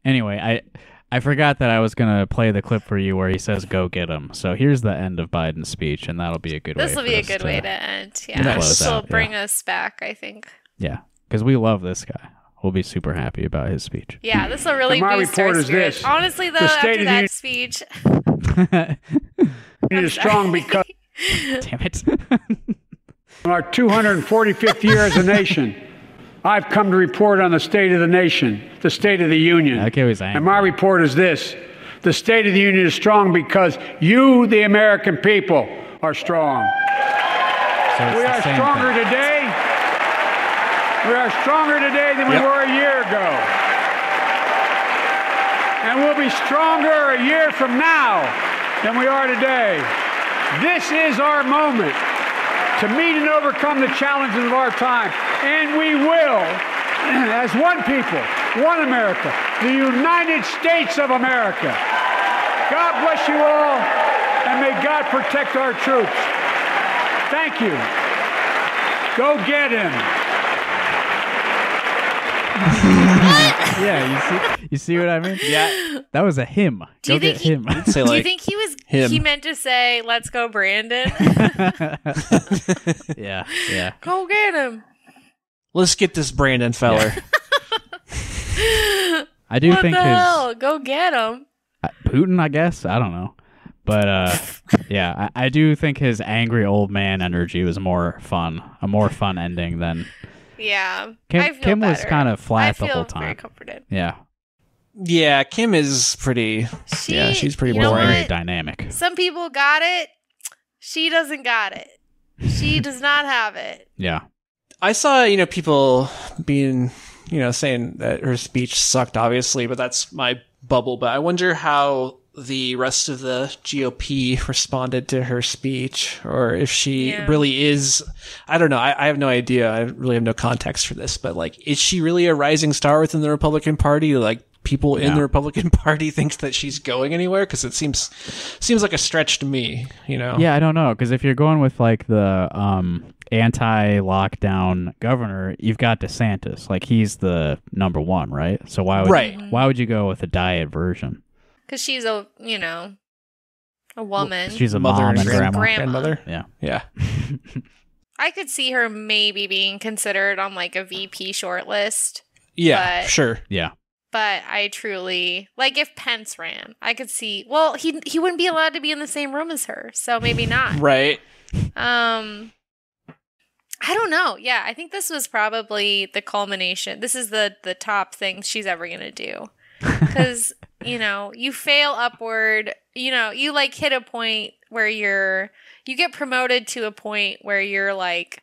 Anyway, I I forgot that I was gonna play the clip for you where he says "Go get him." So here's the end of Biden's speech, and that'll be a good. this way will for be a us good way to end. Yeah, this will Close bring yeah. us back. I think. Yeah, because we love this guy. We'll be super happy about his speech. Yeah, this will really And my boost our report is spirits. this. Honestly, though, The State after of the that Union- speech, It is strong because Damn it! in our 245th year as a nation, I've come to report on the state of the nation, the state of the union. Okay, he's And my report is this the state of the union is strong because you, the American people, are strong. So it's We the are same stronger thing. today. We are stronger today than we Yep. were a year ago. And we'll be stronger a year from now than we are today. This is our moment to meet and overcome the challenges of our time. And we will, as one people, one America, the United States of America. God bless you all, and may God protect our troops. Thank you. Go get him. Yeah, you see, you see what I mean? Yeah. That was a him. Do Go you get think he- him. Say do you think he was him. he meant to say "Let's go, Brandon"? yeah, yeah. go get him. let's get this Brandon feller. I do what think the his hell? Go get him. Putin, I guess. I don't know, but uh, yeah, I, I do think his angry old man energy was more fun, a more fun ending than Yeah, Kim. I feel Kim was kind of I flat the feel whole very time. comforted. Yeah, yeah, Kim is pretty She, Yeah, she's pretty you know more boring. very dynamic. Some people got it. She doesn't got it. She does not have it. Yeah, I saw, you know, people being, you know, saying that her speech sucked, obviously, but that's my bubble. But I wonder how the rest of the GOP responded to her speech, or if she Yeah. really is. I don't know. I, I have no idea. I really have no context for this, but like, is she really a rising star within the Republican Party? Like, people in the Republican Party thinks that she's going anywhere because it seems seems like a stretch to me. You know? yeah. I don't know because if you're going with like the um anti-lockdown governor, you've got DeSantis. Like he's the number one, right? So why would Right. why would you go with a diet version? Because she's a, you know, a woman. She's a Mother mom and and grandma. grandma. grandmother. Yeah. Yeah. I could see her maybe being considered on like a VP shortlist, Yeah. But- sure. Yeah. but I truly like if Pence ran, I could see. Well, he he wouldn't be allowed to be in the same room as her, so maybe not. Right. Um, I don't know. Yeah, I think this was probably the culmination. This is the the top thing she's ever gonna do, because you know you fail upward. You know you like hit a point where you're you get promoted to a point where you're like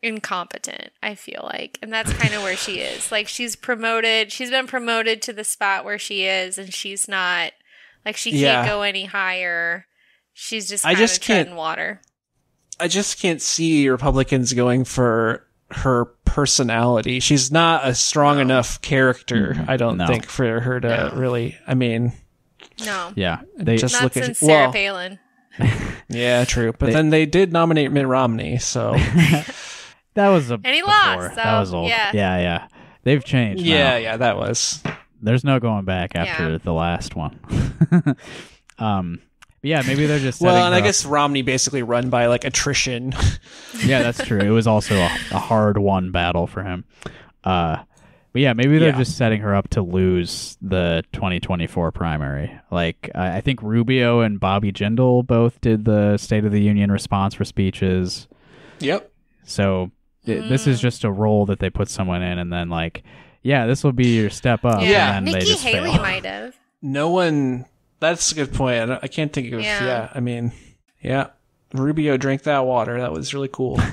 incompetent i feel like and that's kind of where she is like she's promoted she's been promoted to the spot where she is and she's not like she can't Yeah. go any higher She's just I just of can't- water. I just can't see Republicans going for her personality. She's not a strong enough character, I don't No. think, for her to No. really. I mean, No, Yeah, they Just- not look at- Sarah well- Palin. yeah, true. But They- then they did nominate Mitt Romney, so that was a And he before. lost, that was old. yeah. yeah, yeah. They've changed. yeah, now. yeah, that was. There's no going back after Yeah. the last one. um, but yeah, maybe they're just Well, and I up- guess Romney basically run by like attrition. yeah, that's true. It was also a, a hard won battle for him. Uh, but yeah, maybe they're Yeah. just setting her up to lose the 2024 primary. Like I I think Rubio and Bobby Jindal both did the State of the Union response for speeches. yep. So th- this is just a role that they put someone in, and then like, yeah, this will be your step up. Yeah. and then they Nikki just Haley fail. might have. No one. That's a good point. I, don't- I can't think of. Yeah. Yeah. I mean, yeah. Rubio drank that water. That was really cool.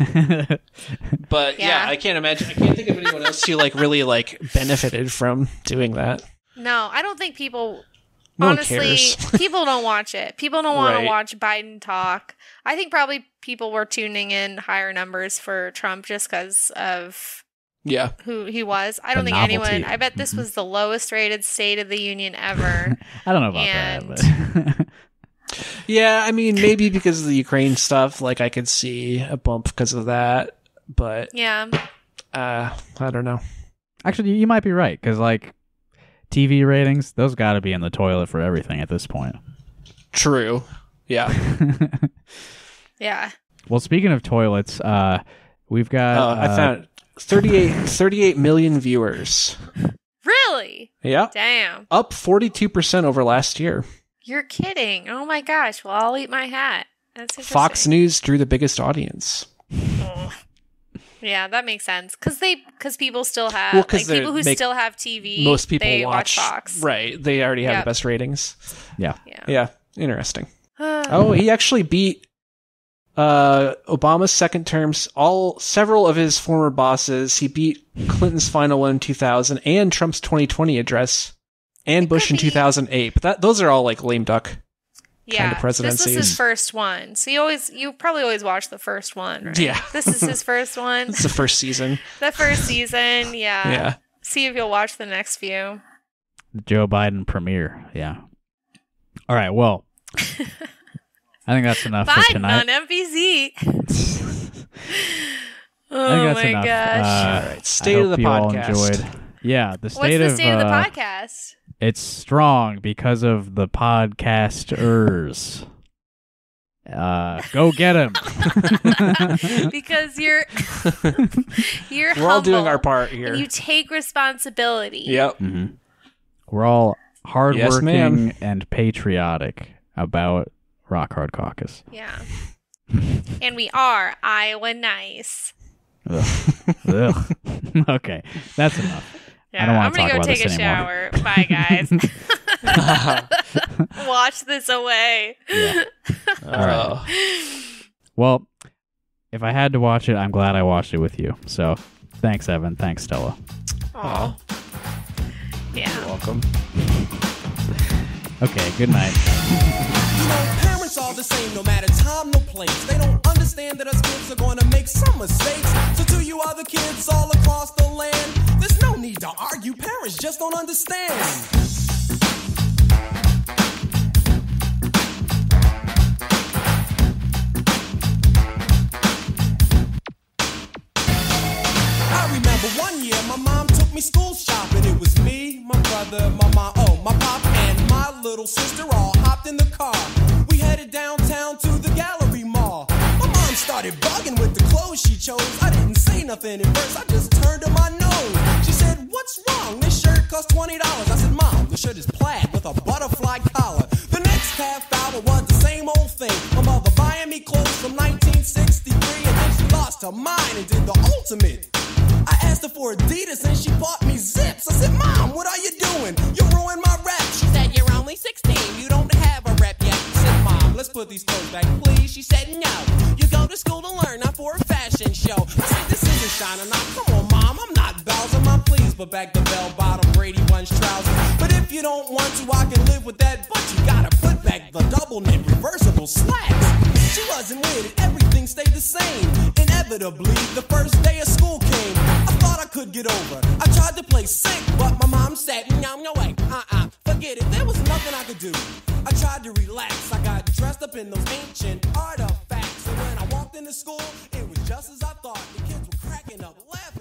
But yeah. Yeah. I can't imagine. I can't think of anyone else who like really like benefited from doing that. No, I don't think people. No one honestly, cares. people don't watch it. People don't want Right. to watch Biden talk. I think probably people were tuning in higher numbers for Trump just because of Yeah. who he was. I don't The think anyone. I bet this Mhm. was the lowest rated State of the Union ever. I don't know about And- that, but Yeah. I mean, maybe because of the Ukraine stuff, like I could see a bump because of that. But yeah, uh, I don't know. actually, you might be right because like TV ratings, those got to be in the toilet for everything at this point. True. Yeah. yeah. Well, speaking of toilets, uh, we've got. Uh, I uh, found 38, 38 million viewers. Really? Yeah. Damn. Up 42% over last year. You're kidding. Oh my gosh. Well, I'll eat my hat. That's. Fox News drew the biggest audience. Yeah, that makes sense. Cause they, cause people still have, Well, 'cause like people who make- still have TV. Most people they watch, Fox. Right. They already have Yep. the best ratings. yeah. Yeah. Yeah. Interesting. oh, Oh, he actually beat uh, Obama's second terms, all several of his former bosses. He beat Clinton's final one in 2000 and Trump's 2020 address and It Bush in 2008. But that those are all like lame duck. yeah. This was presidencies. his first one. So you always, you probably always watch the first one, right? Yeah. This is his first one. It's the first season. the first season. Yeah. Yeah. See if you'll watch the next few. Joe Biden premiere. Yeah. All right. Well, I think that's enough for Biden tonight. on NBC. oh I think that's my enough. gosh. Uh, All right. I State of hope the you all podcast. enjoyed. Yeah, the What's state the of state of the uh, podcast? It's strong because of the podcasters. Uh, go get him. because you're you're We're all doing our part and here. you take responsibility. Yep. hmm We're all hardworking ma'am. and patriotic about Rock Hard Caucus. Yeah. and we are Iowa nice. Ugh. Ugh. okay, that's enough. Yeah, don't wanna I'm gonna talk go about take a anymore. shower. Bye, guys. Watch this away. All right. Well, if I had to watch it, I'm glad I watched it with you. So, thanks, Evan. Thanks, Stella. Aw. Yeah. welcome. Okay, good night. Parents are the same no matter time, no place. They don't understand that us kids are to make some mistakes. So, to you other kids all across the land, there's no need to argue. Parents just don't understand. I remember one year my mom me school shopping. It was me, my brother, my mom, oh, my pop, and my little sister all hopped in the car. We headed downtown to the gallery mall. My mom started bugging with the clothes she chose. I didn't say nothing at first, I just turned to my nose. She said, What's wrong? This shirt costs $20. I said, Mom, the shirt is plaid with a butterfly collar. The next half hour was the same old thing. My mother buying me clothes from 1963, and then she lost her mind and did the ultimate. I asked her for Adidas and she bought me zips. I said, Mom, what are you doing? You ruined my rep. She said, You're only 16. You don't have a rep yet. I said, Mom, let's put these clothes back, please. She said, No. You go to school to learn, not for a fashion show. I said, This isn't shining. Come on, Mom. I'm not Bowser. I'm pleased, but back the bell bottom Brady Bunch trousers. But if you don't want to, I can live with that. But you gotta put expect the double knit reversible slacks. She wasn't with it, everything stayed the same. Inevitably, the first day of school came. I thought I could get over. I tried to play sick, but my mom said, no, no way, uh uh, forget it. There was nothing I could do. I tried to relax. I got dressed up in those ancient artifacts. And when I walked into school, it was just as I thought. The kids were cracking up laughing.